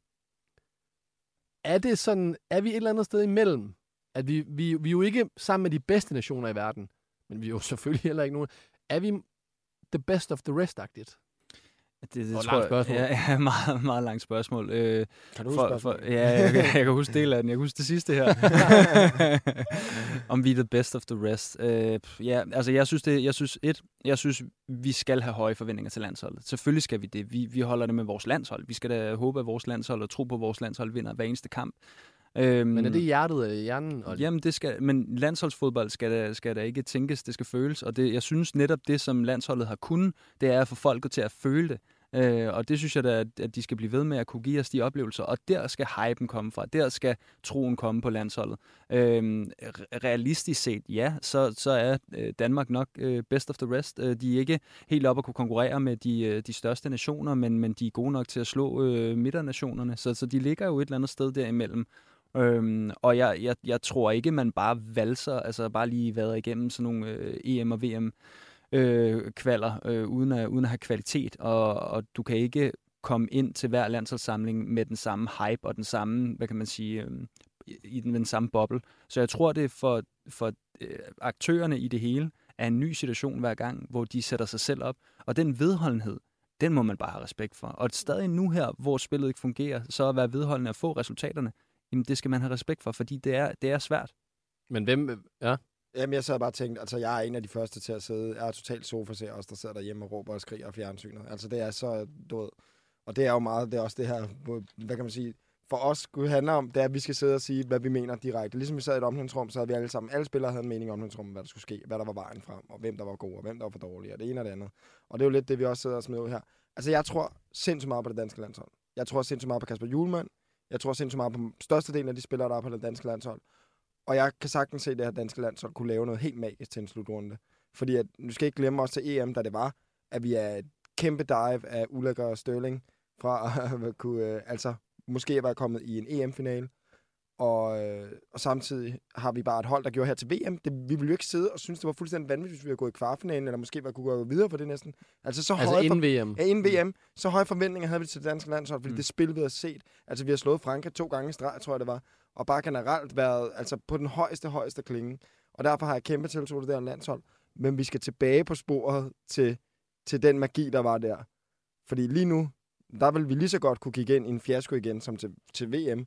Er det sådan, er vi et eller andet sted imellem? At vi, vi, vi er jo ikke sammen med de bedste nationer i verden, men vi er jo selvfølgelig heller ikke nogen. Er vi the best of the rest-agtigt? Det, det Og tror langt spørgsmål. Ja, ja meget, meget langt spørgsmål. Øh, Kan du huske for, for, ja, jeg, jeg, jeg kan huske del af den. Jeg kan huske det sidste her. Om vi er the best of the rest. Øh, ja, altså jeg synes, det, jeg synes et, jeg synes, vi skal have høje forventninger til landsholdet. Selvfølgelig skal vi det. Vi, vi holder det med vores landshold. Vi skal da håbe, at vores landshold og tro på, at vores landshold vinder hver eneste kamp. Øhm, Men er det hjertet eller i hjernen? Og Jamen, det skal, men landsholdsfodbold skal da, skal da ikke tænkes, det skal føles. Og det, jeg synes netop, det som landsholdet har kunnet, det er at få folket til at føle det. Øh, og det synes jeg da, at, at de skal blive ved med at kunne give os de oplevelser. Og der skal hypen komme fra. Der skal troen komme på landsholdet. Øh, realistisk set, ja, så, så er øh, Danmark nok øh, best of the rest. Øh, de er ikke helt op at kunne konkurrere med de, øh, de største nationer, men, men de er gode nok til at slå øh, midternationerne. Så, så de ligger jo et eller andet sted derimellem. Øhm, og jeg, jeg, jeg tror ikke, man bare valser, altså bare lige været igennem sådan nogle øh, EM og VM øh, kvaller, øh, uden, at, uden at have kvalitet, og, og du kan ikke komme ind til hver landsholdssamling med den samme hype og den samme, hvad kan man sige, øh, i den, den samme boble. Så jeg tror, det er for, for øh, aktørerne i det hele er en ny situation hver gang, hvor de sætter sig selv op. Og den vedholdenhed, den må man bare have respekt for. Og stadig nu her, hvor spillet ikke fungerer, så at være vedholdende og få resultaterne, jamen det skal man have respekt for, fordi det er, det er svært. Men hvem... Ja. Jamen, jeg sad bare og tænkte, altså jeg er en af de første til at sidde, jeg er totalt sofa ser også, der sidder derhjemme og råber og skriger af fjernsynet. Altså det er så, du ved, og det er jo meget, det er også det her, hvad kan man sige, for os skulle handle om, det er, at vi skal sidde og sige, hvad vi mener direkte. Ligesom vi sad i et omklædningsrum, så havde vi alle sammen, alle spillere havde en mening om omklædningsrummet, hvad der skulle ske, hvad der var vejen frem, og hvem der var god, og hvem der var for dårlig, og det ene og det andet. Og det er jo lidt det, vi også sidder og smider ud her. Altså jeg tror sindssygt meget på det danske landshold. Jeg tror sindssygt meget på Kasper Julemand. Jeg tror sindssygt meget på størstedelen af de spillere, der er på det danske landshold. Og jeg kan sagtens se, at det her danske landshold kunne lave noget helt magisk til en slutrunde. Fordi at, nu skal ikke glemme os til EM, da det var, at vi er et kæmpe dive af Ulækker og Størling fra at kunne, øh, altså måske være kommet i en EM-finale. Og, øh, og samtidig har vi bare et hold, der gjorde her til VM. Det, vi ville jo ikke sidde og synes, det var fuldstændig vanvittigt, hvis vi havde gået i kvartfinalen, eller måske var kunne gå videre på det næsten. Altså, så altså høje inden for, VM? Ja, inden VM. Så høje forventninger havde vi til det danske landshold, fordi mm. det spil, vi har set. Altså, vi har slået Frankrig to gange i streg, tror jeg det var. Og bare generelt været altså, på den højeste, højeste klinge. Og derfor har jeg kæmpe tiltro til det her landshold. Men vi skal tilbage på sporet til, til den magi, der var der. Fordi lige nu, der vil vi lige så godt kunne kigge ind i en fiasko igen, som til, til VM.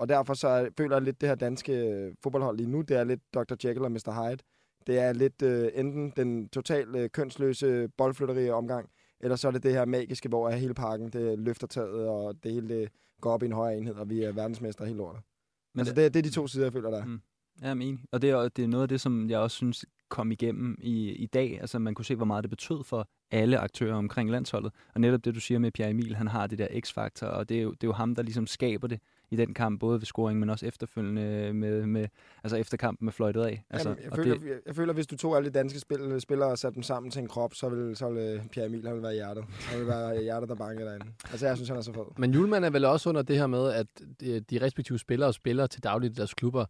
Og derfor så er, føler jeg lidt, det her danske øh, fodboldhold lige nu, det er lidt Dr. Jekyll og Mr. Hyde. Det er lidt øh, enten den totalt øh, kønsløse boldflytteri omgang, eller så er det det her magiske, hvor hele parken det løfter taget, og det hele det går op i en højere enhed, og vi er verdensmester helt lortet. Men altså, det, det er de to sider, jeg føler, der er. Mm. Er enig. Og det er, det er noget af det, som jeg også synes kom igennem i, i dag. Altså man kunne se, hvor meget det betød for alle aktører omkring landsholdet. Og netop det, du siger med Pierre Emil, han har det der x-faktor, og det er, jo, det er jo ham, der ligesom skaber det i den kamp, både ved scoring, men også efterfølgende med, med altså efter kampen med fløjtet af. Altså, Jamen, jeg, føler, det... jeg, jeg føler, hvis du tog alle de danske spil, spillere og satte dem sammen til en krop, så vil, så vil Pierre Emil han vil være hjertet. Han vil være hjertet, der banker derinde. Altså, jeg synes, han er så fed. Men Julemand er vel også under det her med, at de, de respektive spillere spiller til dagligt i deres klubber.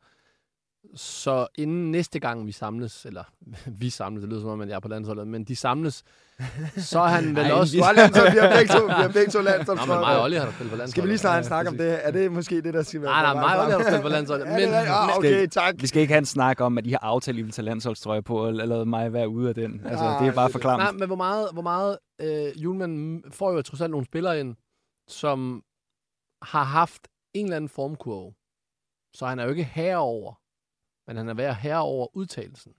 Så inden næste gang vi samles, eller vi samles, det lyder som om, at jeg er på landsholdet, men de samles, så er han vel Ej, også... Vi har, landshold, vi har begge to, vi har begge to landshold. Nå, men mig og Olli har da spillet på landsholdet. Skal vi lige snart en snak om det? Er det måske det, der skal være? Nej, nej, mig og Olli har spillet på landsholdet. Men, ja, ah, okay, tak. Vi skal ikke have en snak om, at de har aftalt, at I vil tage landsholdstrøje på, og lade mig være ude af den. Altså, Ah, det er bare for klamt. Nej, men hvor meget, hvor meget øh, Julemand får jo trods alt nogle spillere ind, som har haft en eller anden formkurve. Så han er jo ikke herover, men han er værd herover udtalelsen.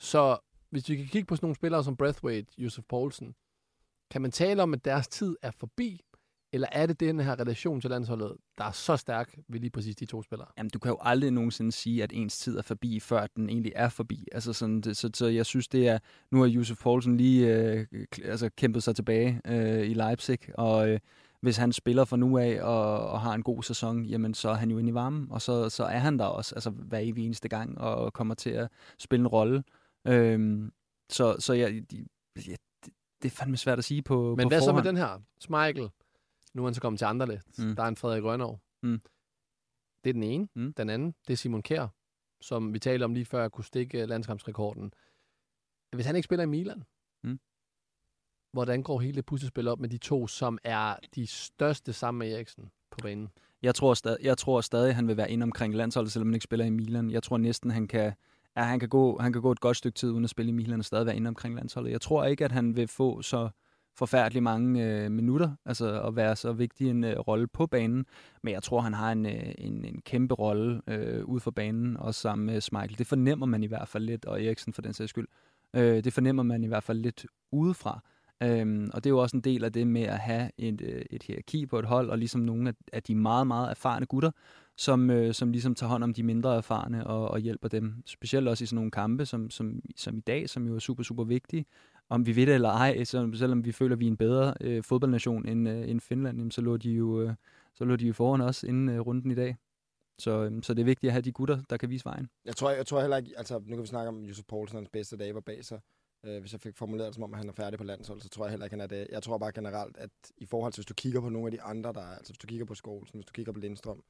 Så hvis vi kan kigge på sådan nogle spillere som Breathwaite, Josef Poulsen, kan man tale om, at deres tid er forbi, eller er det den her relation til landsholdet, der er så stærk ved lige præcis de to spillere? Jamen, du kan jo aldrig nogensinde sige, at ens tid er forbi, før den egentlig er forbi. Altså sådan, det, så, så jeg synes, det er... Nu har Josef Poulsen lige øh, altså, kæmpet sig tilbage øh, i Leipzig, og øh, hvis han spiller fra nu af og, og har en god sæson, jamen så er han jo inde i varmen, og så, så er han der også altså, hver evig eneste gang, og kommer til at spille en rolle. Øhm, så så jeg, ja, det, er fandme svært at sige på Men på hvad så med forhånd. den her? Schmeichel. Nu er han så kommet til andre lidt. Mm. Der er en Frederik Rønnow. Mm. Det er den ene. Mm. Den anden, det er Simon Kjær, som vi talte om lige før, kunne stikke landskampsrekorden. Hvis han ikke spiller i Milan, Mm hvordan går hele det puslespil op med de to, som er de største sammen med Eriksen på banen? Jeg tror, stadig, jeg tror stadig, han vil være inde omkring landsholdet, selvom han ikke spiller i Milan. Jeg tror næsten, han kan, ja, han kan, gå, han kan gå et godt stykke tid uden at spille i Milan og stadig være inde omkring landsholdet. Jeg tror ikke, at han vil få så forfærdelig mange øh, minutter, altså at være så vigtig en øh, rolle på banen. Men jeg tror, han har en, øh, en, en kæmpe rolle øh, ude for banen, også sammen med Michael. Det fornemmer man i hvert fald lidt, og Eriksen for den sags skyld. Øh, det fornemmer man i hvert fald lidt udefra. Øhm, og det er jo også en del af det med at have et, øh, et hierarki på et hold, og ligesom nogle af, af de meget, meget erfarne gutter, som, øh, som ligesom tager hånd om de mindre erfarne og, og hjælper dem. Specielt også i sådan nogle kampe, som, som, som i dag, som jo er super, super vigtige. om vi ved det eller ej, så, selvom vi føler, at vi er en bedre øh, fodboldnation end, øh, end Finland, jamen, så lå de jo, øh, så lå de jo foran os inden øh, runden i dag. Så, øhm, så det er vigtigt at have de gutter, der kan vise vejen. Jeg tror, jeg tror heller ikke, altså nu kan vi snakke om Josef Poulsen, hans bedste dage var bag sig. Øh, hvis jeg fik formuleret det som om, at han er færdig på landshold, så tror jeg heller ikke, han er det. Jeg tror bare generelt, at i forhold til, hvis du kigger på nogle af de andre, der er, altså hvis du kigger på Skålsen, hvis du kigger på Lindstrøm,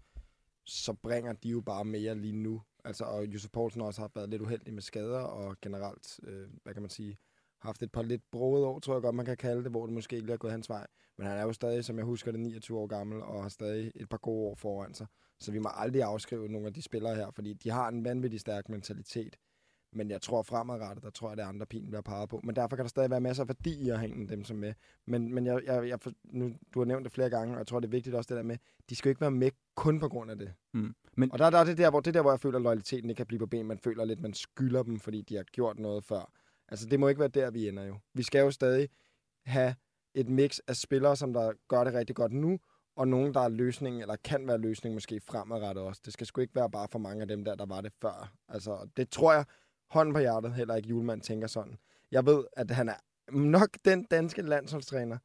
så bringer de jo bare mere lige nu. Altså, og Josef Poulsen har også har været lidt uheldig med skader, og generelt, øh, hvad kan man sige, haft et par lidt broede år, tror jeg godt, man kan kalde det, hvor det måske ikke er gået hans vej. Men han er jo stadig, som jeg husker det, 29 år gammel, og har stadig et par gode år foran sig. Så vi må aldrig afskrive nogle af de spillere her, fordi de har en vanvittig stærk mentalitet. Men jeg tror fremadrettet, der tror jeg, det er andre pin bliver peget på. Men derfor kan der stadig være masser af værdi i at hænge dem som med. Men, men jeg, jeg, jeg, nu, du har nævnt det flere gange, og jeg tror, det er vigtigt også det der med, de skal jo ikke være med kun på grund af det. Mm. Men, Og der, der er det der, hvor, det er der, hvor jeg føler, at loyaliteten ikke kan blive på ben. Man føler lidt, man skylder dem, fordi de har gjort noget før. Altså, det må ikke være der, vi ender jo. Vi skal jo stadig have et mix af spillere, som der gør det rigtig godt nu, og nogen, der er løsningen, eller kan være løsningen måske fremadrettet også. Det skal sgu ikke være bare for mange af dem der, der var det før. Altså, det tror jeg, hånden på hjertet, heller ikke julemand tænker sådan. Jeg ved, at han er nok den danske landsholdstræner,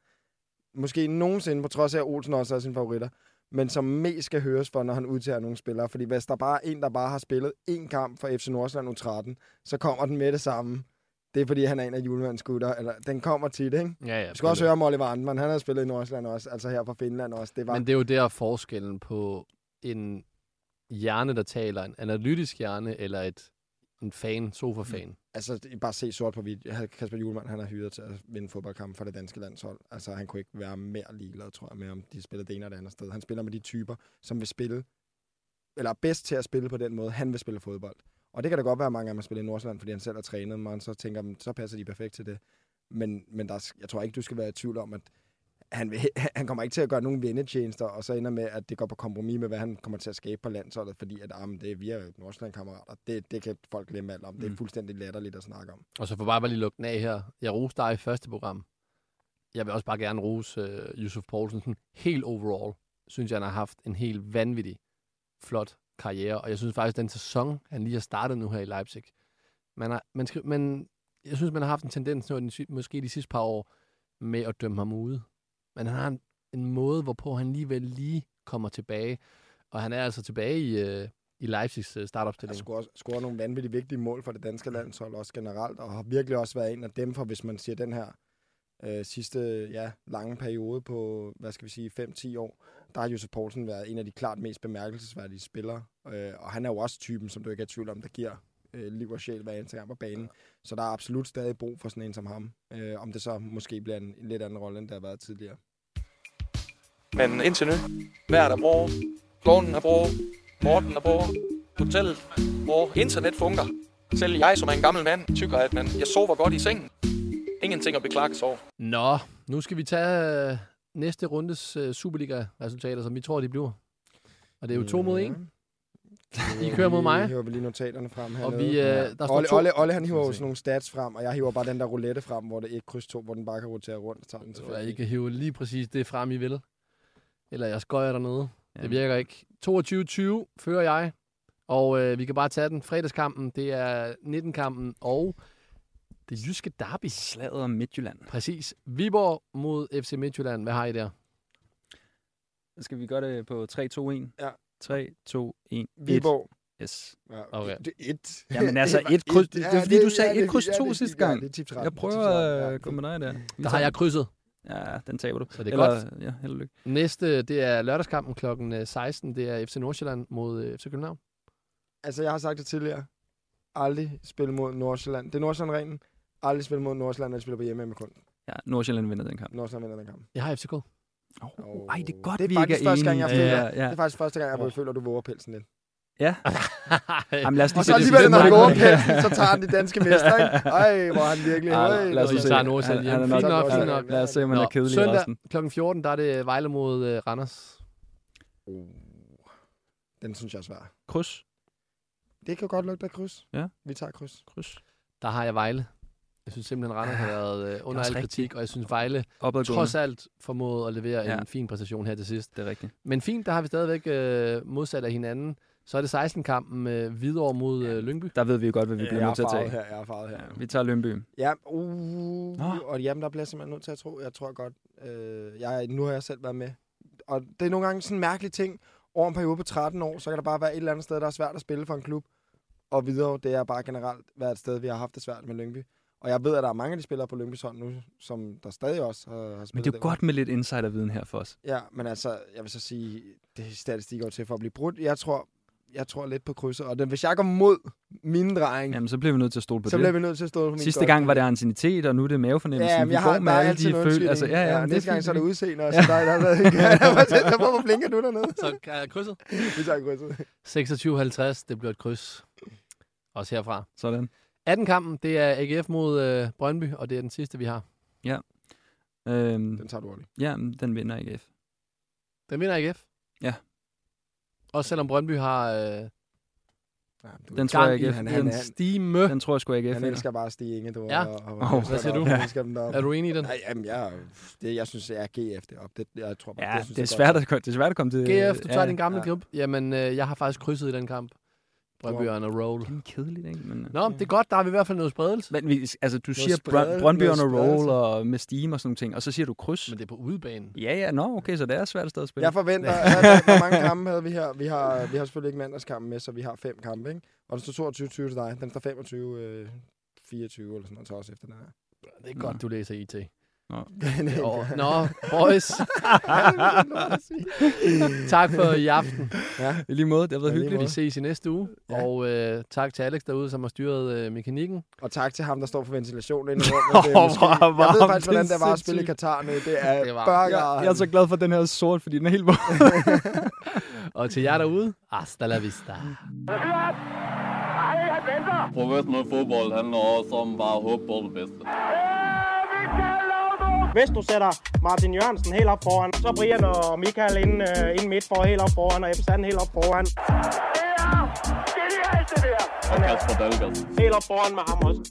måske nogensinde, på trods af, at Olsen også er sine favoritter, men som mest skal høres for, når han udtager nogle spillere. Fordi hvis der bare er en, der bare har spillet én kamp for FC Nordsjælland U13, så kommer den med det samme. Det er, fordi han er en af julemands gutter. Eller, den kommer tit, ikke? Ja, ja. Du skal også høre om Oliver Andmann. Han har spillet i Nordsjælland også, altså her fra Finland også. Det var, Men det er jo der forskellen på en hjerne, der taler, en analytisk hjerne, eller et, en fan, sofa-fan. Mm. altså, bare se sort på hvidt. Kasper Julemand, han er hyret til at vinde fodboldkamp for det danske landshold. Altså, han kunne ikke være mere ligeglad, tror jeg, med, om de spiller det ene eller det andet sted. Han spiller med de typer, som vil spille, eller er bedst til at spille på den måde, han vil spille fodbold. Og det kan da godt være, at mange af dem har spillet i Nordsjælland, fordi han selv har trænet, og så tænker man, så passer de perfekt til det. Men, men der, jeg tror ikke, du skal være i tvivl om, at han, vil, han kommer ikke til at gøre nogen vendetjenester, og så ender med, at det går på kompromis med, hvad han kommer til at skabe på landsholdet, fordi at, ah, det er vi er jo Nordsjælland-kammerater. Det, det kan folk glemme alt om. Det er Mm. fuldstændig latterligt at snakke om. Og så får bare bare lige lukke den af her. Jeg roste dig i første program. Jeg vil også bare gerne rose uh, Yusuf Poulsen. Helt overall synes jeg, han har haft en helt vanvittig flot karriere. Og jeg synes faktisk, den sæson, han lige har startet nu her i Leipzig, man har, man skal, man, jeg synes, man har haft en tendens nu, måske de sidste par år, med at dømme ham ude. Men han har en, en måde, hvorpå han alligevel lige kommer tilbage. Og han er altså tilbage i, uh, i Leipzigs Han startopstilling. scorer, scorer nogle vanvittigt vigtige mål for det danske landshold, også generelt, og har virkelig også været en af dem, for hvis man siger den her øh, sidste ja, lange periode på, hvad skal vi sige, 5-10 år, der har Josef Poulsen været en af de klart mest bemærkelsesværdige spillere. Øh, og han er jo også typen, som du ikke er i tvivl om, der giver øh, liv og sjæl hver eneste gang på banen. Så der er absolut stadig brug for sådan en som ham. Øh, om det så måske bliver en, en lidt anden rolle, end det har været tidligere. Men indtil nu, vejret er bra, klonen er bra, Morten er bra, hotellet bra, internet fungerer. Selv jeg, som er en gammel mand, tykker, at man, jeg sover godt i sengen. Ingenting at beklage sig over. Nå, nu skal vi tage øh, næste rundes øh, Superliga-resultater, som vi tror, de bliver. Og det er jo to mod en. I kører mod mig. Vi hiver lige notaterne frem her. Og vi, øh, der står Olle, to- Olle, Olle, han hiver jo sådan nogle stats frem, og jeg hiver bare den der roulette frem, hvor det er et kryds 2, hvor den bare kan rotere rundt og tager den Så tilbage. I kan hive lige præcis det frem, I vil. Eller jeg skøjer dernede. Det Jamen. virker ikke. 22-20 fører jeg. Og øh, vi kan bare tage den. Fredagskampen, det er 19-kampen og det jyske derby. Slaget om Midtjylland. Præcis. Viborg mod FC Midtjylland. Hvad har I der? Skal vi gøre det på 3-2-1? Ja. 3, 2, 1, Viborg. Yes. Ja, Okay. Det er et. Jamen altså, et kryds. Det, Ja, det er fordi, du sagde ja, et kryds ja, 2 det er sidste fint. Ja, gang. det er tip 13, Jeg tip prøver 13, ja. at gå med dig der. Vi Der har tager jeg krydset. den. Ja, den taber du. Så det er Eller, godt. Ja, held og lykke. Næste, det er lørdagskampen kl. 16. Det er FC Nordsjælland mod øh, FC København. Altså, jeg har sagt det tidligere. Aldrig spille mod Nordsjælland. Det er Nordsjælland-reglen. Aldrig spille mod Nordsjælland, når de spiller på hjemme med kun. Ja, Nordsjælland vinder den kamp. Nordsjælland vinder den kamp. Jeg har FCK. Oh, ej, det er godt, det er vi faktisk ikke er første gang, jeg føler, ja, ja. Det er faktisk første gang, jeg oh. føler, at du våger pelsen lidt. Ja. Jamen, lad os lige Og så alligevel, når han pelsen, så tager han de danske mester, ikke? Ej, hvor han virkelig... Ej, lad os se. tager Han- er Fint nok- nok, ja, fint nok. Lad os se, om han er kedelig søndag resten. kl. 14, der er det Vejle mod øh, Randers. Uh, Den synes jeg er svær. Kryds. Det kan godt lugte af kryds. Ja. Vi tager kryds. Kryds. Der har jeg Vejle. Jeg synes simpelthen, Randers har været øh, under al rigtigt. kritik, og jeg synes, Vejle trods alt formået at levere Ja. en fin præstation her til sidst. Det er rigtigt. Men fint, der har vi stadigvæk øh, modsat af hinanden. Så er det 16-kampen med Hvidovre mod øh, Lyngby. Der ved vi jo godt, hvad vi bliver er nødt til at tage. her, jeg er farvet her. Ja, vi tager Lønby. Ja, uh, og jamen, der bliver jeg simpelthen nødt til at tro. Jeg tror godt, øh, jeg, nu har jeg selv været med. Og det er nogle gange sådan en mærkelig ting. Over en periode på 13 år, så kan der bare være et eller andet sted, der er svært at spille for en klub. Og videre, det er bare generelt været et sted, vi har haft det svært med Lyngby. Og jeg ved, at der er mange af de spillere på Lyngbys hold nu, som der stadig også har, har spillet Men det er jo godt med lidt insiderviden her for os. Ja, men altså, jeg vil så sige, det er statistik over til for at blive brudt. Jeg tror, jeg tror lidt på krydset. Og den, hvis jeg går mod min dreng, Jamen, så bliver vi nødt til at stole på så det. bliver vi nødt til at stå på min Sidste gang var det anciennitet, og nu er det mavefornemmelsen. Ja, men vi jeg har med alle altid de føl- altså, ja, ja, ja, næste er gang så er det udseende også. Der, der, der, der, Hvorfor blinker du dernede? Så jeg krydset? Vi tager krydset. 26-50, det bliver et kryds. Også herfra. Sådan. 18 kampen, det er AGF mod øh, Brøndby, og det er den sidste, vi har. Ja. Øhm, Den tager du ordentligt. ja, men den vinder AGF. Den vinder AGF. Ja. Også selvom Brøndby har øh, Den tror jeg gang i AGF. han- en han- han- stime. Den tror jeg sgu AGF Han elsker bare at stige Inge, du. Ja. Og, og, Åh, og, hvad siger du? Elsker dem deroppe. Er du enig i den? Nej, jamen, jeg, det, jeg synes, jeg er GF deroppe. Det, jeg tror bare, Ja, det, synes det er, svært godt. at, det er svært at komme til... GF, du tager ja, din gamle ja. klub. Jamen, øh, jeg har faktisk krydset i den kamp. Brøndby on a roll. Det er kedeligt, ikke? Men, Nå, det er godt, der har vi i hvert fald noget spredelse. men vi, altså, du siger spredelse- Brøn- Brøndby on a noget roll og med steam og sådan nogle ting, og så siger du kryds. Men det er på udebanen. Ja, ja, nå, okay, så det er svært et sted at spille. Jeg forventer, at, hvor mange kampe havde vi her? Vi har, vi har selvfølgelig ikke mandagskampen med, så vi har fem kampe, ikke? Og den står 22-20 til dig. Den står 25 øh, 24 eller sådan noget til os efter den her. Det er godt, du læser IT. Nå. Nå, Nå boys. tak for i aften. Ja. I lige måde, det har været Ja, hyggeligt. Vi ses i næste uge. Ja. Og øh, tak til Alex derude, som har styret øh, mekanikken. Og tak til ham, der står for ventilation inde i rummet. Det er Åh, måske, jeg ved faktisk, hvordan det er var at spille i. Katar nu. Det er Det var- burger. Jeg, jeg er så glad for, at den her er sort, fordi den er helt våd. Og til jer derude, hasta la vista. Professionel fodbold handler også om bare at håbe på det bedste. Hvis du sætter Martin Jørgensen helt op foran, så Brian og Michael ind, øh, ind midt for helt op foran, og Ebbe Sand helt op foran. Og Kasper Dahlgaard. Helt op foran med ham også.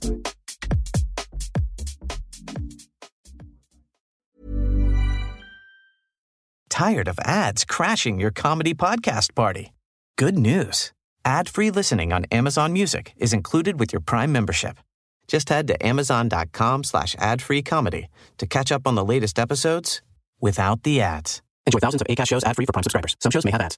Tired of ads crashing your comedy podcast party? Good news. Ad-free listening on Amazon Music is included with your Prime membership. Just head to amazon.com slash ad-free comedy to catch up on the latest episodes without the ads. Enjoy thousands of ACAST shows ad-free for Prime subscribers. Some shows may have ads.